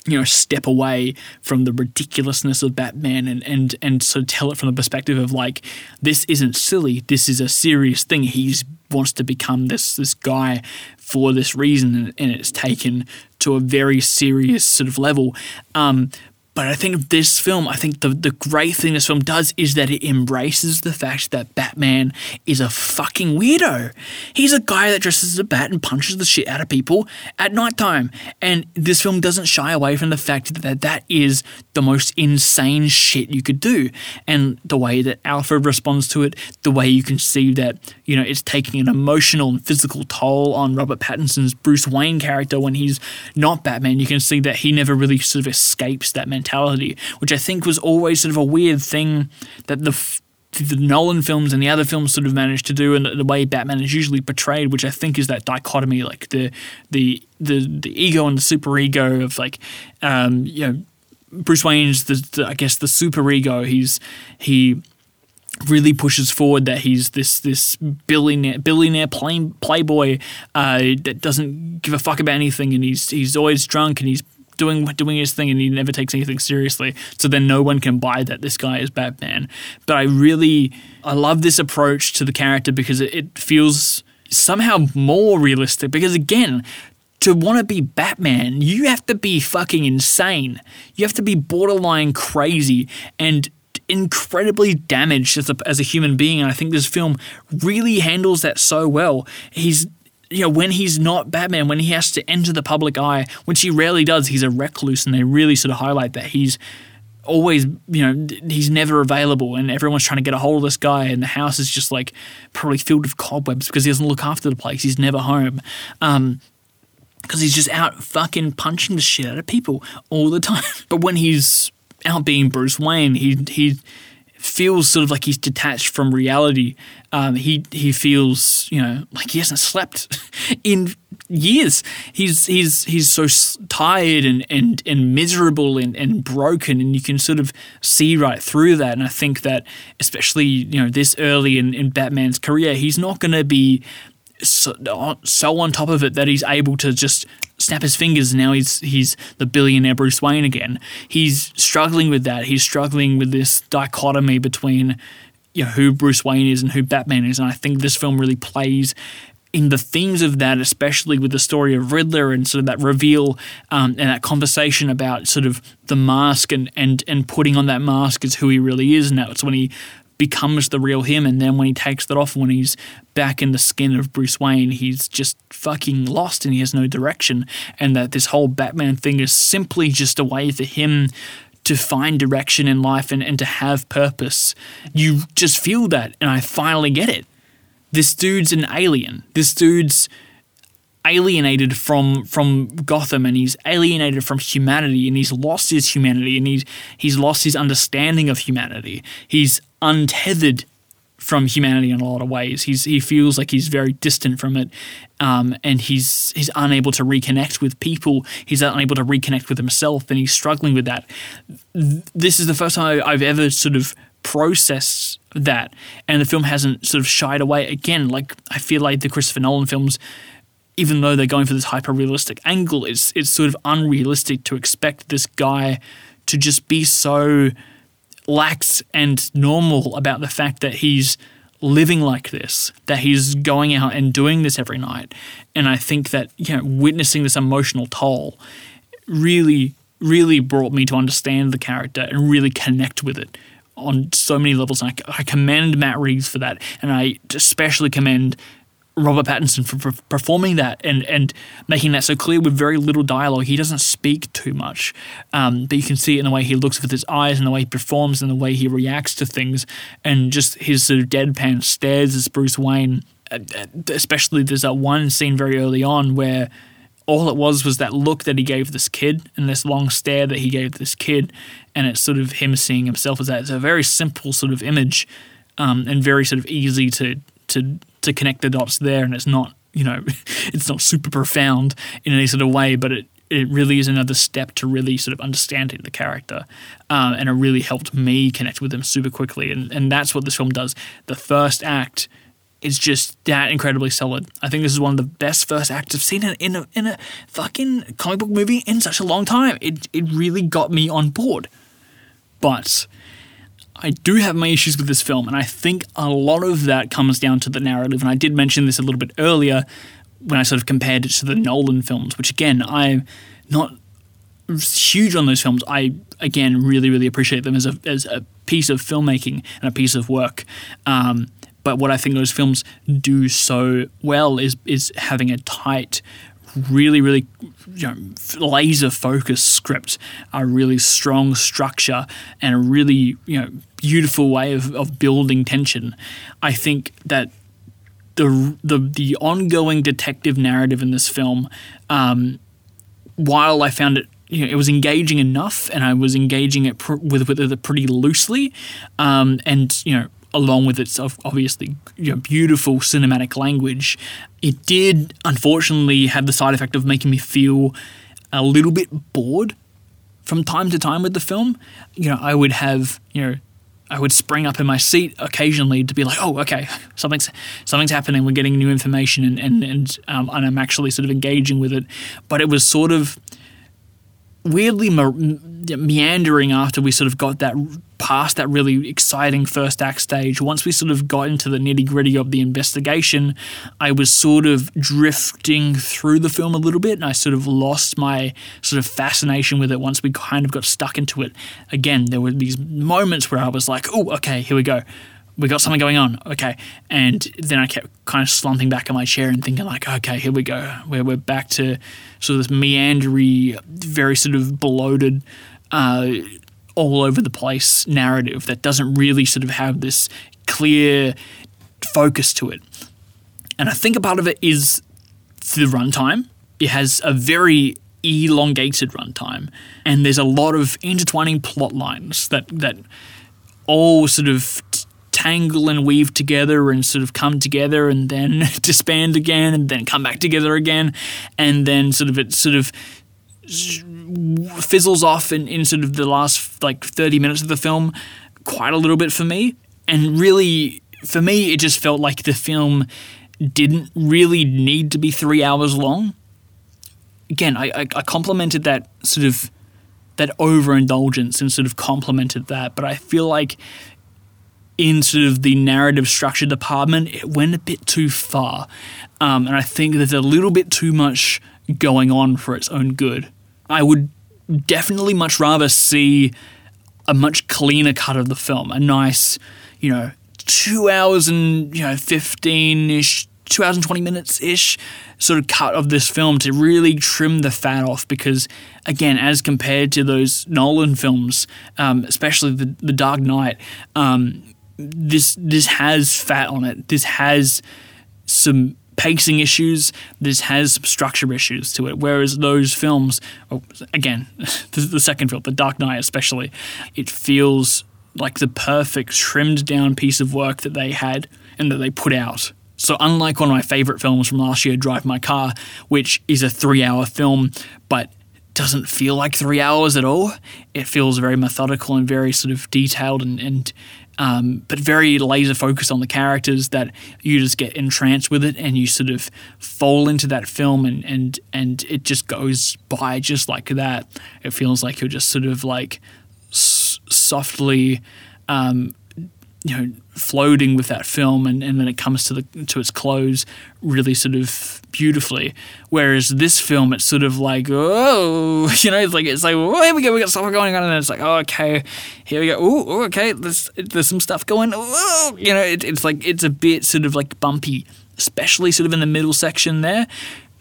you know step away from the ridiculousness of Batman and and and sort of tell it from the perspective of like this isn't silly. This is a serious thing. He's wants to become this this guy for this reason, and, and it's taken to a very serious sort of level. Um, but I think this film, I think the, the great thing this film does is that it embraces the fact that Batman is a fucking weirdo. He's a guy that dresses as a bat and punches the shit out of people at nighttime. And this film doesn't shy away from the fact that that is the most insane shit you could do. And the way that Alfred responds to it, the way you can see that, you know, it's taking an emotional and physical toll on Robert Pattinson's Bruce Wayne character when he's not Batman. You can see that he never really sort of escapes that mentality, which I think was always sort of a weird thing that the the Nolan films and the other films sort of managed to do, and the, the way Batman is usually portrayed, which I think is that dichotomy, like the the the the ego and the super ego of like, um, you know, Bruce Wayne's the, the I guess the super ego. He's he really pushes forward that he's this this billionaire billionaire play, playboy uh, that doesn't give a fuck about anything, and he's he's always drunk and he's doing doing his thing, and he never takes anything seriously. So then no one can buy that this guy is Batman. But I really I love this approach to the character because it, it feels somehow more realistic. Because again. To want to be Batman, you have to be fucking insane. You have to be borderline crazy and incredibly damaged as a, as a human being. And I think this film really handles that so well. He's you know, when he's not Batman, when he has to enter the public eye, which he rarely does, he's a recluse, and they really sort of highlight that he's always, you know, he's never available, and everyone's trying to get a hold of this guy, and the house is just like probably filled with cobwebs because he doesn't look after the place. He's never home. Um, because he's just out fucking punching the shit out of people all the *laughs* time. But when he's out being Bruce Wayne, he he feels sort of like he's detached from reality. Um, he he feels you know like he hasn't slept *laughs* in years. He's he's he's so tired and and and miserable and, and broken, and you can sort of see right through that. And I think that especially you know this early in, in Batman's career, he's not going to be so, so on top of it that he's able to just snap his fingers and now he's he's the billionaire Bruce Wayne again. He's struggling with that. He's struggling with this dichotomy between you know, who Bruce Wayne is and who Batman is. And I think this film really plays in the themes of that, especially with the story of Riddler and sort of that reveal um, and that conversation about sort of the mask and, and and putting on that mask is who he really is. And that's when he becomes the real him. And then when he takes that off, when he's back in the skin of Bruce Wayne, he's just fucking lost and he has no direction. And that this whole Batman thing is simply just a way for him to find direction in life and, and to have purpose. You just feel that, and I finally get it. This dude's an alien. This dude's alienated from from Gotham and he's alienated from humanity and he's lost his humanity and he's he's lost his understanding of humanity. He's untethered from humanity in a lot of ways. He's he feels like he's very distant from it, um, and he's he's unable to reconnect with people. He's unable to reconnect with himself, and he's struggling with that. This is the first time I've ever sort of processed that, and the film hasn't sort of shied away. Again, like I feel like the Christopher Nolan films. Even though they're going for this hyper realistic angle, it's it's sort of unrealistic to expect this guy to just be so lax and normal about the fact that he's living like this, that he's going out and doing this every night. And I think that, you know, witnessing this emotional toll really, really brought me to understand the character and really connect with it on so many levels. And I, I commend Matt Reeves for that. And I especially commend Robert Pattinson for, for, performing that and, and making that so clear with very little dialogue. He doesn't speak too much, um, but you can see it in the way he looks with his eyes and the way he performs and the way he reacts to things and just his sort of deadpan stares as Bruce Wayne. Uh, especially, there's that one scene very early on where all it was was that look that he gave this kid and this long stare that he gave this kid, and it's sort of him seeing himself as that. It's a very simple sort of image, um, and very sort of easy to to to connect the dots there, and it's not you know *laughs* it's not super profound in any sort of way, but it it really is another step to really sort of understanding the character, um, and it really helped me connect with him super quickly, and and that's what this film does. The first act is just that incredibly solid. I think this is one of the best first acts I've seen in, in a in a fucking comic book movie in such a long time. It it really got me on board, but. I do have my issues with this film, and I think a lot of that comes down to the narrative. And I did mention this a little bit earlier when I sort of compared it to the Nolan films, which again, I'm not huge on those films. I again really, really appreciate them as a as a piece of filmmaking and a piece of work. Um, but what I think those films do so well is is having a tight, really, really you know, laser focused script, a really strong structure, and a really you know beautiful way of, of building tension. I think that the the the ongoing detective narrative in this film, um, while I found it. You know, it was engaging enough, and I was engaging it pr- with with it pretty loosely, um, and you know, along with its obviously you know, beautiful cinematic language, it did unfortunately have the side effect of making me feel a little bit bored from time to time with the film. You know, I would have you know I would spring up in my seat occasionally to be like, oh, okay, *laughs* something's something's happening. We're getting new information, and and and, um, and I'm actually sort of engaging with it. But it was sort of weirdly meandering after we sort of got that past that really exciting first act stage. Once we sort of got into the nitty gritty of the investigation, I was sort of drifting through the film a little bit, and I sort of lost my sort of fascination with it once we kind of got stuck into it. Again, there were these moments where I was like, "Oh, okay, here we go." We got something going on. Okay. And then I kept kind of slumping back in my chair and thinking, like, okay, here we go. We're, we're back to sort of this meandery, very sort of bloated, uh, all over the place narrative that doesn't really sort of have this clear focus to it. And I think a part of it is the runtime. It has a very elongated runtime, and there's a lot of intertwining plot lines that that all sort of tangle and weave together and sort of come together and then *laughs* disband again and then come back together again. And then sort of it sort of fizzles off in, in sort of the last like 30 minutes of the film quite a little bit for me. And really for me it just felt like the film didn't really need to be three hours long. Again i, I, I complimented that sort of that overindulgence and sort of complimented that but i feel like in sort of the narrative structure department, it went a bit too far. Um, and I think there's a little bit too much going on for its own good. I would definitely much rather see a much cleaner cut of the film, a nice, you know, two hours and, you know, 15 ish, two hours and 20 minutes ish sort of cut of this film to really trim the fat off because, again, as compared to those Nolan films, um, especially the, the Dark Knight, um, this this has fat on it. This has some pacing issues. This has some structure issues to it. Whereas those films, oh, again, *laughs* the second film, The Dark Knight especially, it feels like the perfect trimmed down piece of work that they had and that they put out. So unlike one of my favorite films from last year, Drive My Car, which is a three hour film, but doesn't feel like three hours at all. It feels very methodical and very sort of detailed and, and um, but very laser focused on the characters that you just get entranced with it and you sort of fall into that film and and and it just goes by just like that. It feels like you're just sort of like s- softly um, you know floating with that film and, and then it comes to the to its close really sort of beautifully. Whereas this film it's sort of like oh *laughs* you know it's like it's like oh here we go we got stuff going on and it's like oh okay here we go. Oh okay there's there's some stuff going oh you know it, it's like it's a bit sort of like bumpy especially sort of in the middle section there.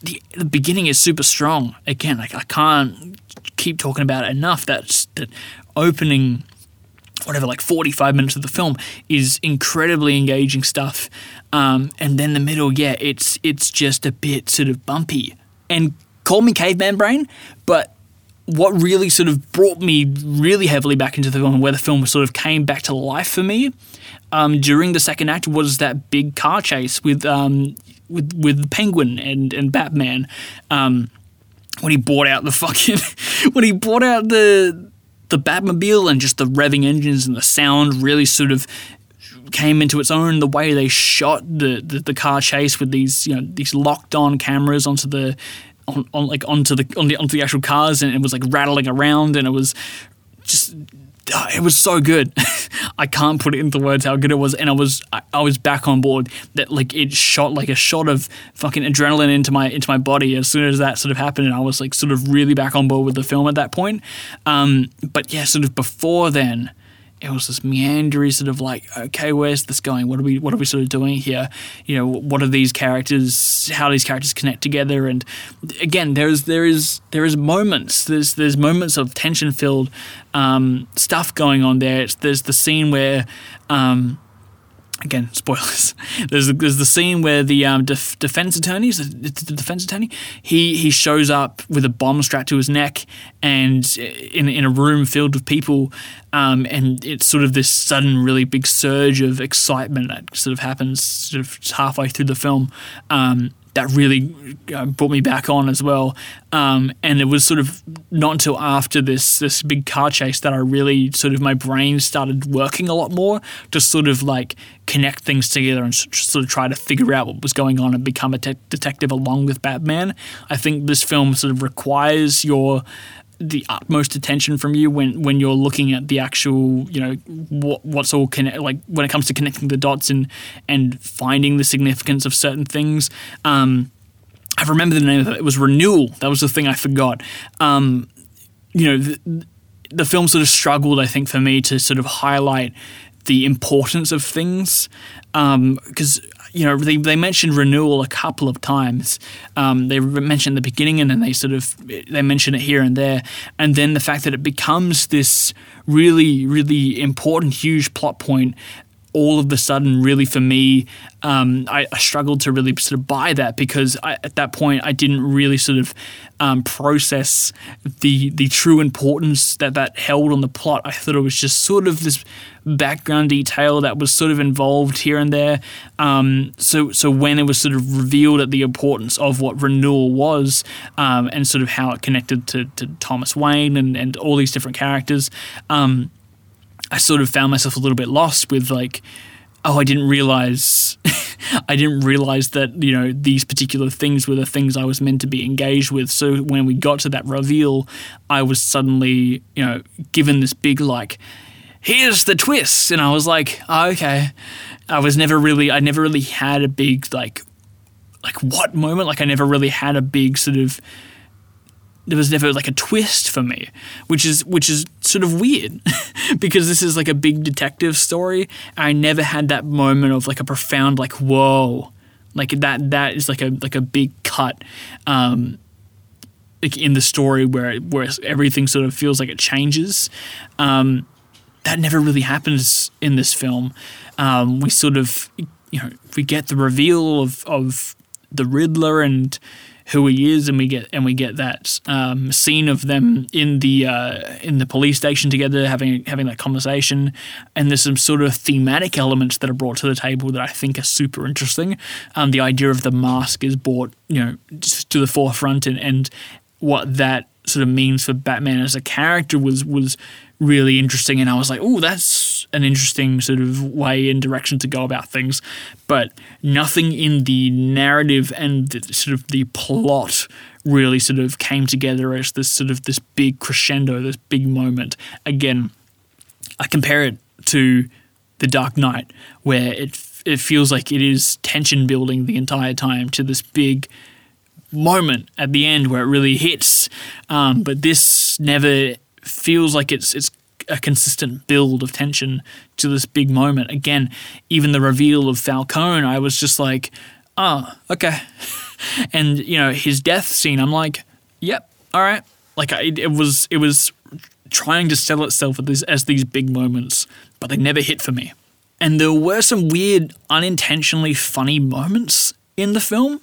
The, the beginning is super strong. Again like I can't keep talking about it enough. That's that opening whatever, like 45 minutes of the film is incredibly engaging stuff. Um, and then the middle, yeah, it's it's just a bit sort of bumpy. And call me caveman brain, but what really sort of brought me really heavily back into the film, where the film sort of came back to life for me um, during the second act, was that big car chase with um, with with Penguin and and Batman. Um, when he brought out the fucking *laughs* when he brought out the the Batmobile and just the revving engines and the sound really sort of came into its own. The way they shot the, the, the car chase with these you know these locked on cameras onto the on, on like onto the on the onto the actual cars and it was like rattling around and it was just uh, it was so good. *laughs* I can't put it into words how good it was, and I was I, I, was back on board. That like it shot like a shot of fucking adrenaline into my into my body as soon as that sort of happened, and I was like sort of really back on board with the film at that point. Um, but yeah, sort of before then, it was this meandering sort of like, okay, where's this going? What are we what are we sort of doing here? You know, what are these characters? How these characters connect together? And again, there's there is there is moments. There's there's moments of tension filled um, stuff going on there. It's, there's the scene where. Um, again, *laughs* spoilers. There's there's the scene where the um, def- defense attorney, is the defense attorney, he he shows up with a bomb strapped to his neck and in in a room filled with people, um, and it's sort of this sudden, really big surge of excitement that sort of happens sort of halfway through the film. Um, that really uh, brought me back on as well. Um, and it was sort of not until after this this big car chase that I really sort of my brain started working a lot more to sort of like connect things together and sort of try to figure out what was going on and become a te- detective along with Batman. I think this film sort of requires your the utmost attention from you when when you're looking at the actual you know what what's all connect like when it comes to connecting the dots and and finding the significance of certain things. Um, I remember the name of it. It was Renewal. That was the thing I forgot. Um, you know, the, the film sort of struggled, I think, for me to sort of highlight the importance of things because um, you know, they, they mentioned renewal a couple of times. Um, they mentioned the beginning and then they sort of they mention it here and there, and then the fact that it becomes this really really important huge plot point all of a sudden, really for me, um, I, I, struggled to really sort of buy that because I, at that point I didn't really sort of um, process the the true importance that that held on the plot. I thought it was just sort of this background detail that was sort of involved here and there. Um, so so when it was sort of revealed at the importance of what renewal was um, and sort of how it connected to, to Thomas Wayne and, and all these different characters. Um, I sort of found myself a little bit lost with like, oh, I didn't realize, *laughs* I didn't realize that you know these particular things were the things I was meant to be engaged with. So when we got to that reveal, I was suddenly you know given this big like, here's the twist, and I was like, oh, okay. I was never really, I never really had a big like, like what moment? Like I never really had a big sort of there was never like a twist for me, which is which is sort of weird *laughs* because this is like a big detective story. I never had that moment of like a profound like whoa, like that that is like a like a big cut. Um, like in the story where where everything sort of feels like it changes. Um, that never really happens in this film. Um, we sort of, you know, we get the reveal of of the Riddler and who he is, and we get and we get that um, scene of them in the uh, in the police station together having having that conversation. And there's some sort of thematic elements that are brought to the table that I think are super interesting. Um, the idea of the mask is brought you know to the forefront, and, and what that sort of means for Batman as a character was was really interesting. And I was like, oh, that's an interesting sort of way and direction to go about things. But nothing in the narrative and the, sort of the plot really sort of came together as this sort of this big crescendo, this big moment. Again, I compare it to The Dark Knight, where it it feels like it is tension building the entire time to this big moment at the end where it really hits. Um, but this never feels like it's it's a consistent build of tension to this big moment. Again, even the reveal of Falcone, I was just like, oh, okay. *laughs* and you know his death scene, I'm like, yep, all right. Like I, it was it was trying to sell itself as, as these big moments, but they never hit for me. And there were some weird, unintentionally funny moments in the film.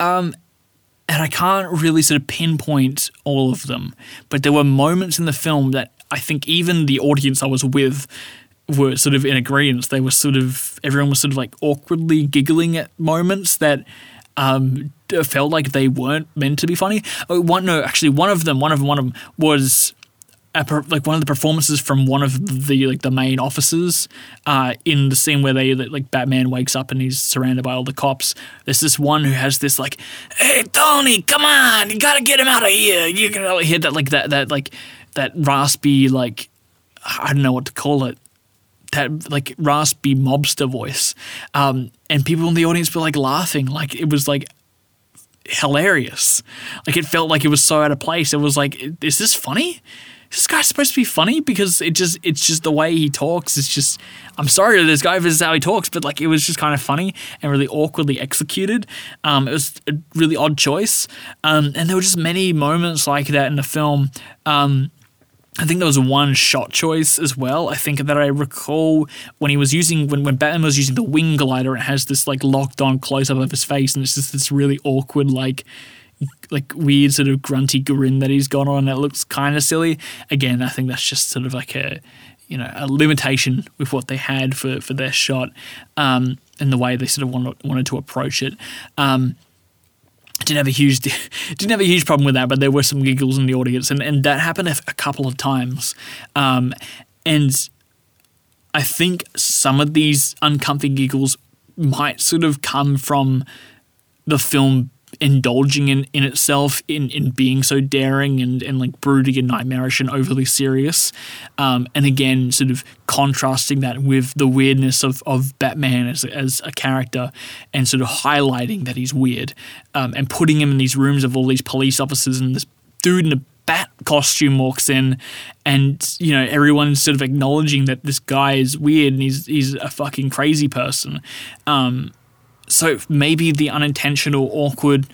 Um, and I can't really sort of pinpoint all of them, but there were moments in the film that I think even the audience I was with were sort of in agreement. They were sort of everyone was sort of like awkwardly giggling at moments that um, felt like they weren't meant to be funny. Oh, one no, actually, one of them, one of them, one of them was per, like one of the performances from one of the like the main officers uh, in the scene where they like Batman wakes up and he's surrounded by all the cops. There's this one who has this like, "Hey Tony, come on, you gotta get him out of here." You gotta hear that like that that like that raspy like I don't know what to call it. That like raspy mobster voice, um, and people in the audience were like laughing, like it was like hilarious. Like it felt like it was so out of place. It was like, is this funny? This guy's supposed to be funny because it just it's just the way he talks. It's just I'm sorry to this guy if this is how he talks, but like it was just kind of funny and really awkwardly executed. Um, it was a really odd choice, um, and there were just many moments like that in the film. Um, I think there was one shot choice as well. I think that I recall when he was using when when Batman was using the wing glider, it has this like locked on close up of his face, and it's just this really awkward like like weird sort of grunty grin that he's got on. It looks kind of silly. Again, I think that's just sort of like a you know a limitation with what they had for for their shot um, and the way they sort of wanted, wanted to approach it. Um, didn't have a huge *laughs* didn't have a huge problem with that, but there were some giggles in the audience, and, and that happened a, a couple of times. Um, and I think some of these uncomfy giggles might sort of come from the film indulging in, in itself in, in being so daring and, and like broody and nightmarish and overly serious. Um, and again, sort of contrasting that with the weirdness of, of Batman as, as a character and sort of highlighting that he's weird um, and putting him in these rooms of all these police officers and this dude in a bat costume walks in and you know everyone's sort of acknowledging that this guy is weird and he's he's a fucking crazy person um, so maybe the unintentional, awkward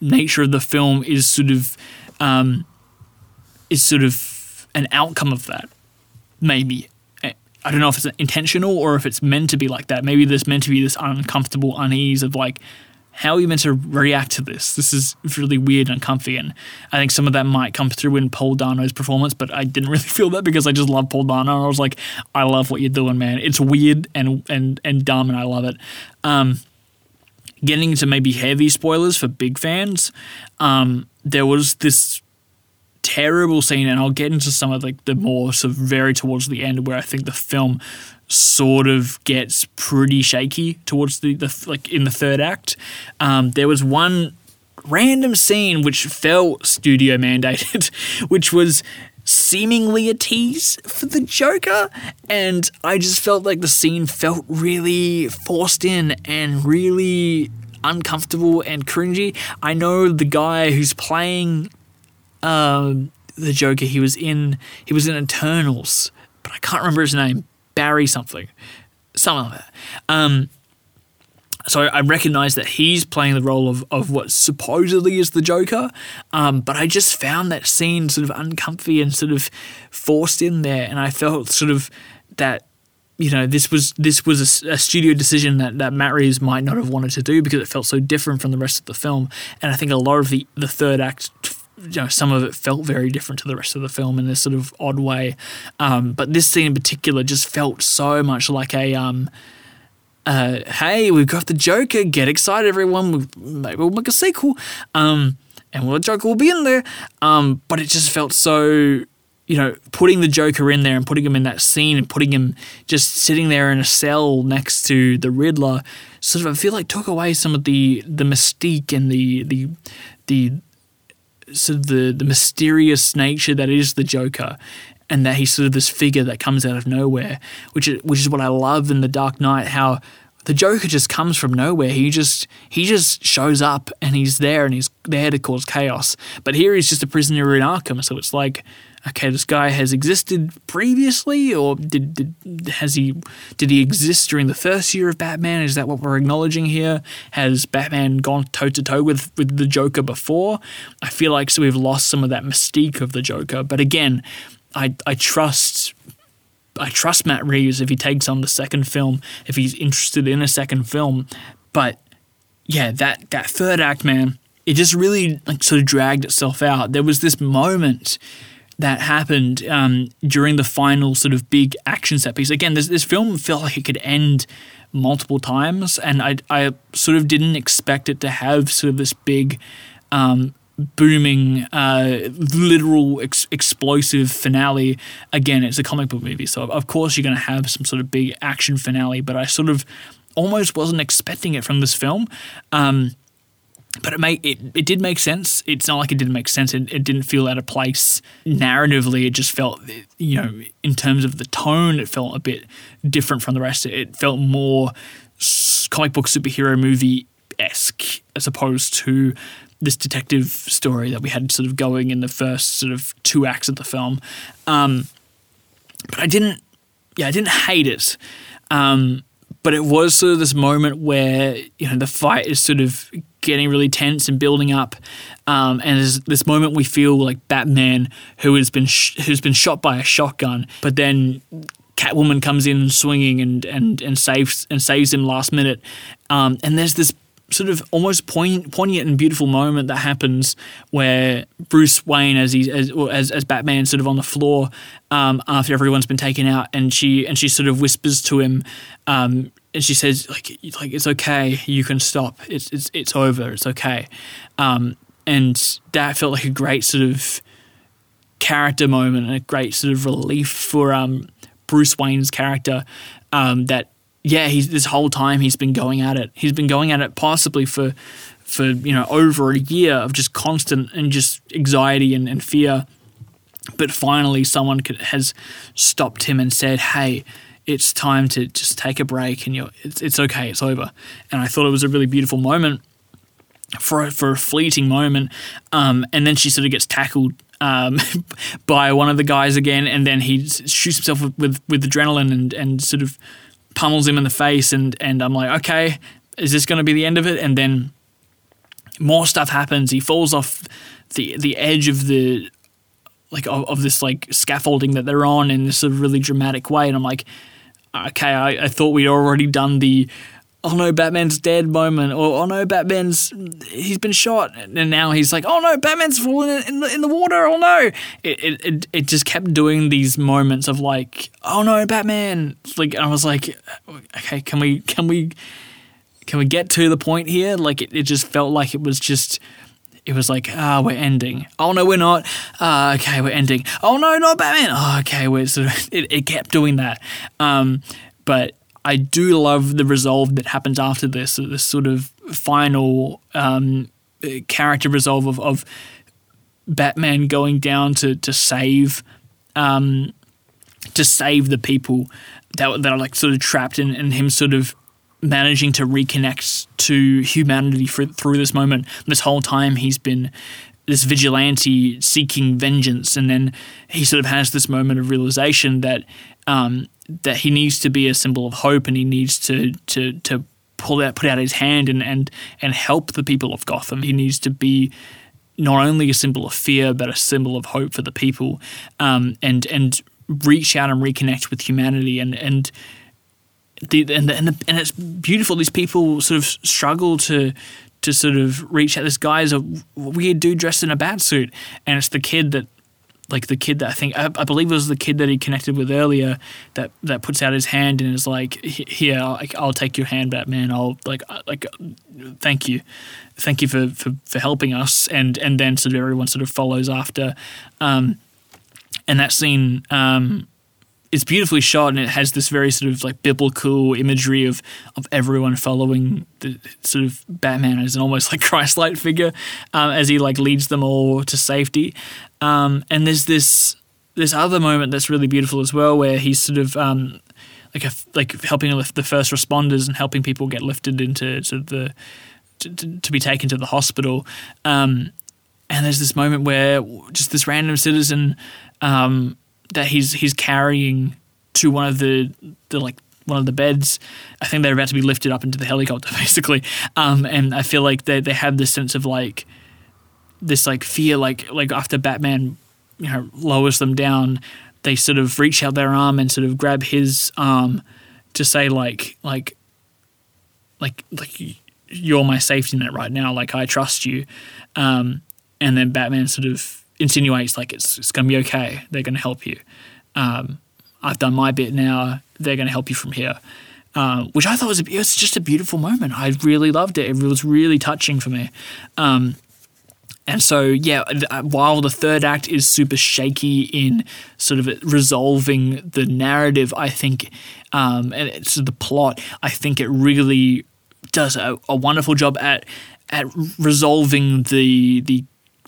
nature of the film is sort of um, is sort of an outcome of that. Maybe I don't know if it's intentional or if it's meant to be like that. Maybe there's meant to be this uncomfortable unease of like, how are you meant to react to this? This is really weird and uncomfy, and I think some of that might come through in Paul Dano's performance, but I didn't *laughs* really feel that because I just love Paul Dano. I was like, I love what you're doing, man. It's weird and and and dumb, and I love it. Um, getting into maybe heavy spoilers for big fans, um, there was this terrible scene, and I'll get into some of like the more sort of very towards the end where I think the film sort of gets pretty shaky towards the, the like in the third act. Um, there was one random scene which felt studio mandated, *laughs* which was seemingly a tease for the Joker, and I just felt like the scene felt really forced in and really uncomfortable and cringy. I know the guy who's playing um, the Joker. He was in he was in Eternals, but I can't remember his name. Barry something, something like that. Um, so I recognize that he's playing the role of, of what supposedly is the Joker, um, but I just found that scene sort of uncomfy and sort of forced in there, and I felt sort of that you know this was this was a, a, studio decision that, that Matt Reeves might not have wanted to do because it felt so different from the rest of the film, and I think a lot of the the third act you know, some of it felt very different to the rest of the film in this sort of odd way. Um, but this scene in particular just felt so much like a um, uh, hey, we've got the Joker. Get excited, everyone. Maybe we'll make a sequel. Um, and well, the Joker will be in there. Um, but it just felt so, you know, putting the Joker in there and putting him in that scene and putting him just sitting there in a cell next to the Riddler, sort of I feel like took away some of the the mystique and the the the sort of the the mysterious nature that is the Joker and that he's sort of this figure that comes out of nowhere, which is which is what I love in the Dark Knight. How the Joker just comes from nowhere. He just he just shows up and he's there and he's there to cause chaos. But here he's just a prisoner in Arkham, so it's like, okay, this guy has existed previously, or did, did has he did he exist during the first year of Batman? Is that what we're acknowledging here? Has Batman gone toe to toe with with the Joker before? I feel like so we've lost some of that mystique of the Joker. But again, I, I trust I trust Matt Reeves if he takes on the second film, if he's interested in a second film. But yeah, that that third act, man, it just really like sort of dragged itself out. There was this moment that happened um, during the final sort of big action set piece. Again, this, this film felt like it could end multiple times, and I, I sort of didn't expect it to have sort of this big, um, booming, uh, literal ex- explosive finale. Again, it's a comic book movie, so of course you're going to have some sort of big action finale, but I sort of almost wasn't expecting it from this film. Um, but it made it, it did make sense. It's not like it didn't make sense. It, it didn't feel out of place narratively. It just felt, you know, in terms of the tone, it felt a bit different from the rest. It felt more comic book superhero movie esque as opposed to this detective story that we had sort of going in the first sort of two acts of the film. Um, but I didn't, yeah, I didn't hate it. Um, but it was sort of this moment where you know the fight is sort of getting really tense and building up, um, and there's this moment we feel like Batman who has been sh- who's been shot by a shotgun, but then Catwoman comes in swinging and and and saves and saves him last minute, um, and there's this sort of almost poignant and beautiful moment that happens where Bruce Wayne, as he as as, as Batman, sort of on the floor um, after everyone's been taken out, and she and she sort of whispers to him, um, and she says like like it's okay, you can stop, it's it's it's over, it's okay, um, and that felt like a great sort of character moment and a great sort of relief for um, Bruce Wayne's character um, that yeah, he's this whole time he's been going at it. He's been going at it possibly for for you know over a year of just constant and just anxiety and, and fear. But finally, someone could, has stopped him and said, "Hey, it's time to just take a break, and you're it's, it's okay, it's over." And I thought it was a really beautiful moment for for a fleeting moment. Um, and then she sort of gets tackled um, *laughs* by one of the guys again, and then he shoots himself with, with, with adrenaline and and sort of pummels him in the face, and and I'm like, okay, is this going to be the end of it? And then more stuff happens. He falls off the the edge of the like of, of this like scaffolding that they're on in this sort of really dramatic way, and I'm like, okay, I, I thought we'd already done the oh no, Batman's dead moment, or oh no, Batman's he's been shot, and now he's like, oh no, Batman's fallen in the in the water, oh no. It it it just kept doing these moments of like, oh no, Batman. Like I was like, okay, can we can we can we get to the point here? Like it, it just felt like it was just. It was like, ah, oh, we're ending. Oh no, we're not. Uh, okay, we're ending. Oh no, not Batman. Oh, okay, we're of. *laughs* It, it kept doing that. Um, but I do love the resolve that happens after this, this sort of final um, character resolve of, of, Batman going down to to save um, to save the people that, that are like sort of trapped in, and him sort of managing to reconnect to humanity for, through this moment. This whole time he's been this vigilante seeking vengeance, and then he sort of has this moment of realization that um, that he needs to be a symbol of hope and he needs to to to pull out put out his hand and and and help the people of Gotham. He needs to be not only a symbol of fear but a symbol of hope for the people, um, and and reach out and reconnect with humanity and and. The, and, the, and, the, and it's beautiful. These people sort of struggle to to sort of reach out. This guy is a weird dude dressed in a bat suit, and it's the kid that like the kid that I think I, I, believe it was the kid that he connected with earlier that that puts out his hand and is like here I'll, I'll take your hand Batman. I'll like uh, like thank you. Thank you for, for, for helping us. And and then sort of everyone sort of follows after. Um, and that scene um, it's beautifully shot and it has this very sort of like biblical imagery of of everyone following the sort of Batman as an almost like *laughs* Christ-like figure um, as he like leads them all to safety. Um, and there's this this other moment that's really beautiful as well where he's sort of um, like a, like helping lift the first responders and helping people get lifted into sort of the to, to, to, be taken to the hospital. Um, and there's this moment where just this random citizen um, that he's he's carrying to one of the the like one of the beds. I think they're about to be lifted up into the helicopter, *laughs* basically. Um, and I feel like they they have this sense of like this like fear, like like after Batman, you know, lowers them down, they sort of reach out their arm and sort of grab his arm to say like like like like you're my safety net right now. Like I trust you. Um, and then Batman sort of insinuates like it's it's gonna be okay. They're gonna help you. Um, I've done my bit now. They're gonna help you from here. Um, which I thought was a, it was just a beautiful moment. I really loved it. It was really touching for me. Um, and so, yeah, uh, while the third act is super shaky in sort of resolving the narrative, I think, um, and it's the plot, I think it really does a, a wonderful job at at resolving the the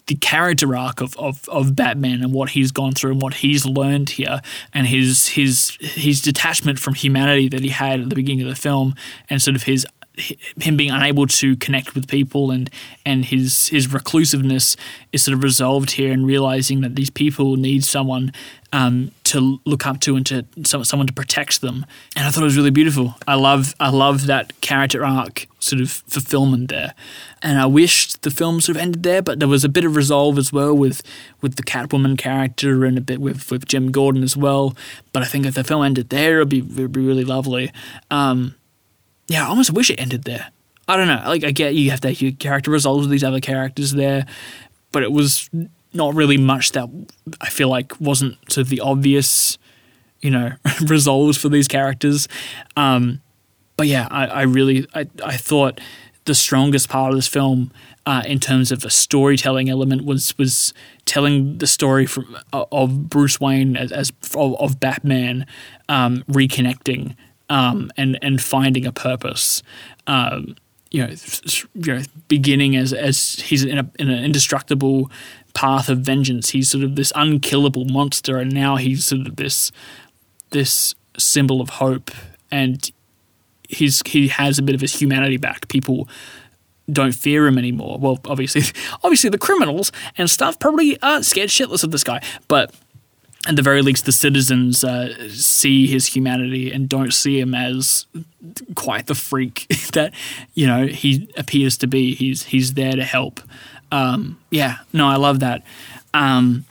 the character arc of, of, of Batman and what he's gone through and what he's learned here and his his his detachment from humanity that he had at the beginning of the film and sort of his him being unable to connect with people and and his his reclusiveness is sort of resolved here and realizing that these people need someone um, to look up to and to someone to protect them. And I thought it was really beautiful. I love I love that character arc sort of fulfillment there. And I wished the film sort of ended there but there was a bit of resolve as well with with the Catwoman character and a bit with with Jim Gordon as well. But I think if the film ended there it'd be, it'd be really lovely. Um, yeah, I almost wish it ended there. I don't know. Like I get you have to your character resolves with these other characters there, but it was not really much that I feel like wasn't sort of the obvious, you know, *laughs* resolves for these characters. Um, but yeah, I, I really I, I thought the strongest part of this film uh, in terms of a storytelling element was was telling the story from uh, of Bruce Wayne as, as of, of Batman um, reconnecting um, and and finding a purpose. Um, you know, you know, beginning as as he's in, a, in an indestructible path of vengeance. He's sort of this unkillable monster, and now he's sort of this this symbol of hope. And he's he has a bit of his humanity back. People don't fear him anymore. Well, obviously, *laughs* obviously the criminals and stuff probably aren't scared shitless of this guy, but at the very least, the citizens uh, see his humanity and don't see him as quite the freak *laughs* that you know he appears to be. He's he's there to help. Um, yeah, no, I love that. Um,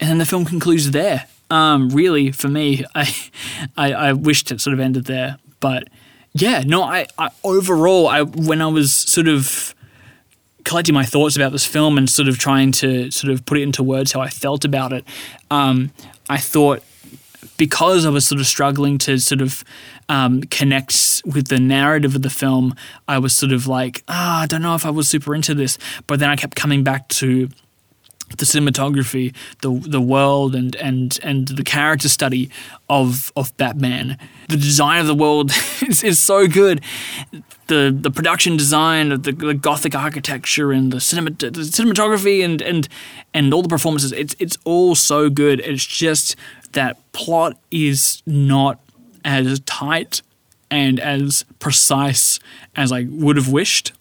and then the film concludes there. Um, really, for me, *laughs* I, I I wished it sort of ended there, but yeah, no, I, I overall, I when I was sort of collecting my thoughts about this film and sort of trying to sort of put it into words how I felt about it, um, I thought because I was sort of struggling to sort of um, connect with the narrative of the film, I was sort of like, ah, oh, I don't know if I was super into this. But then I kept coming back to the cinematography, the the world, and and and the character study of of Batman. The design of the world *laughs* is, is so good. The the production design, the, the gothic architecture, and the, cinema, the cinematography, and and and all the performances. It's it's all so good. It's just that plot is not as tight and as precise as I would have wished,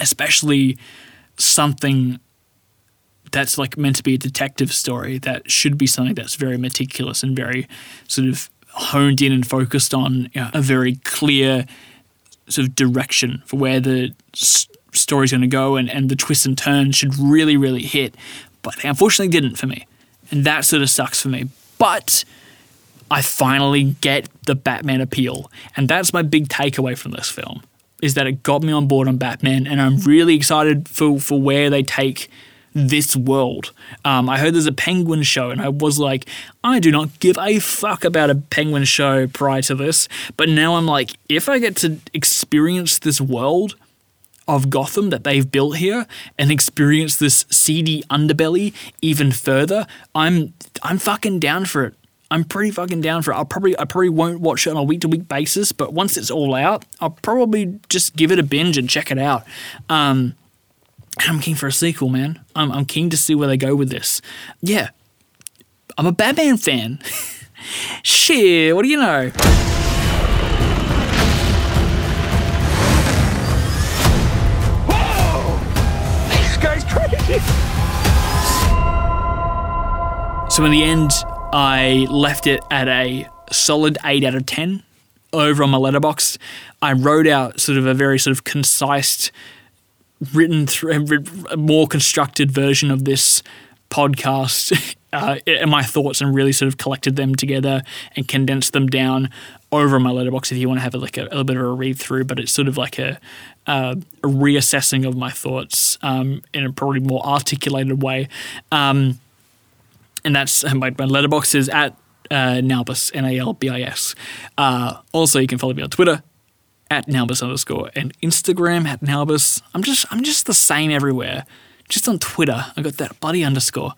especially something that's like meant to be a detective story that should be something that's very meticulous and very sort of honed in and focused on you know, a very clear sort of direction for where the s- story's going to go and, and the twists and turns should really, really hit. But they unfortunately didn't for me. And that sort of sucks for me. But I finally get the Batman appeal. And that's my big takeaway from this film is that it got me on board on Batman and I'm really excited for, for where they take this world. Um, I heard there's a penguin show, and I was like, I do not give a fuck about a penguin show prior to this. But now I'm like, if I get to experience this world of Gotham that they've built here and experience this seedy underbelly even further, I'm I'm fucking down for it. I'm pretty fucking down for it. I'll probably I probably won't watch it on a week to week basis, but once it's all out, I'll probably just give it a binge and check it out. Um, I'm keen for a sequel, man. I'm, I'm keen to see where they go with this. Yeah, I'm a Batman fan. *laughs* Shit, what do you know? Whoa! This guy's crazy! So in the end, I left it at a solid 8 out of 10 over on my Letterboxd. I wrote out sort of a very sort of concise written through a more constructed version of this podcast *laughs* uh, and my thoughts and really sort of collected them together and condensed them down over my Letterboxd if you want to have a, like a, a little bit of a read through but it's sort of like a, uh, a reassessing of my thoughts um, in a probably more articulated way um, and that's my, my Letterboxd is at uh, Nalbis, N A L B I S. Uh, also, you can follow me on Twitter at Nalbis underscore and Instagram at Nalbis. I'm just I'm just the same everywhere. Just on Twitter, I got that bloody underscore.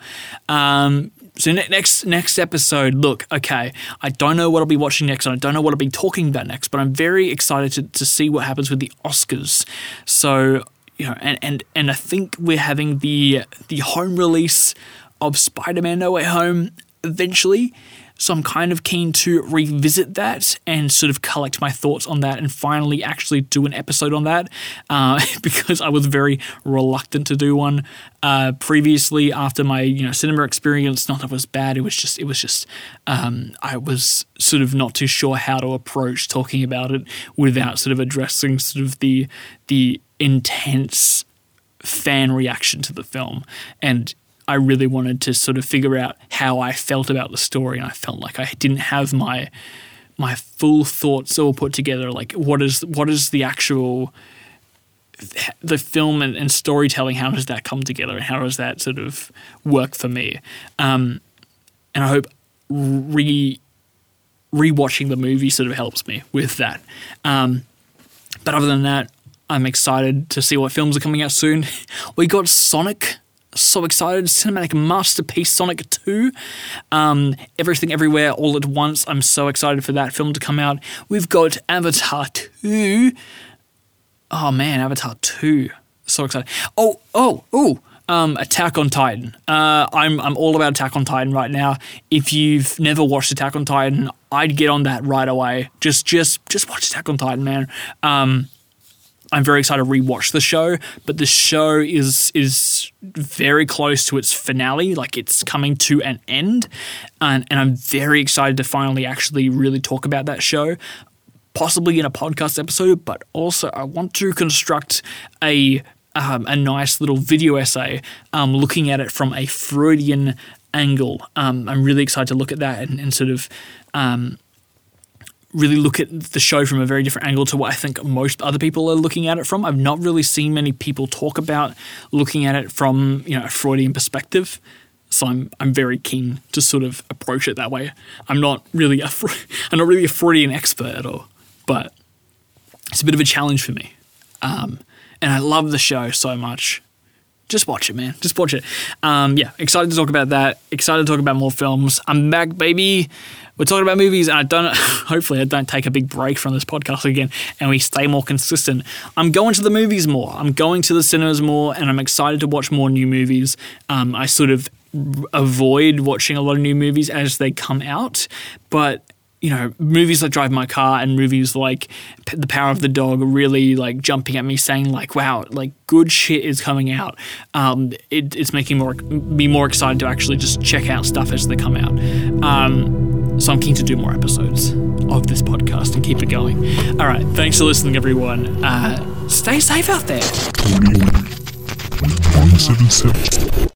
Um, so ne- next next episode, look, okay, I don't know what I'll be watching next, and I don't know what I'll be talking about next, but I'm very excited to, to see what happens with the Oscars. So you know, and and and I think we're having the the home release of Spider-Man: No Way Home eventually. So I'm kind of keen to revisit that and sort of collect my thoughts on that and finally actually do an episode on that uh, *laughs* because I was very reluctant to do one uh, previously after my you know cinema experience. Not that it was bad. It was just it was just um, I was sort of not too sure how to approach talking about it without sort of addressing sort of the the intense fan reaction to the film and I really wanted to sort of figure out how I felt about the story, and I felt like I didn't have my my full thoughts all put together. Like, what is what is the actual the film and, and storytelling? How does that come together, and how does that sort of work for me? Um, and I hope re rewatching the movie sort of helps me with that. Um, but other than that, I'm excited to see what films are coming out soon. *laughs* We got Sonic so excited. Cinematic masterpiece Sonic 2. Um, Everything Everywhere All at Once. I'm so excited for that film to come out. We've got Avatar 2. Oh man, Avatar 2. So excited. Oh, oh, oh. Um, Attack on Titan. Uh, I'm I'm all about Attack on Titan right now. If you've never watched Attack on Titan, I'd get on that right away. Just just just watch Attack on Titan, man. Um, I'm very excited to rewatch the show, but the show is is very close to its finale, like it's coming to an end, and, and I'm very excited to finally actually really talk about that show, possibly in a podcast episode, but also I want to construct a um, a nice little video essay um, looking at it from a Freudian angle. Um, I'm really excited to look at that and, and sort of um, really look at the show from a very different angle to what I think most other people are looking at it from. I've not really seen many people talk about looking at it from you know a Freudian perspective. So I'm I'm very keen to sort of approach it that way. I'm not really a *laughs* I'm not really a Freudian expert at all, but it's a bit of a challenge for me. Um, and I love the show so much. Just watch it, man. Just watch it. Um, yeah, excited to talk about that. Excited to talk about more films. I'm back, baby we're talking about movies, and I don't. *laughs* Hopefully, I don't take a big break from this podcast again, and we stay more consistent. I'm going to the movies more. I'm going to the cinemas more, and I'm excited to watch more new movies. Um, I sort of avoid watching a lot of new movies as they come out, but you know, movies that drive my car and movies like The Power of the Dog really like jumping at me, saying like, "Wow, like good shit is coming out." Um, it, it's making more me more excited to actually just check out stuff as they come out. Um, so I'm keen to do more episodes of this podcast and keep it going. All right, thanks for listening, everyone. Uh, stay safe out there. 177.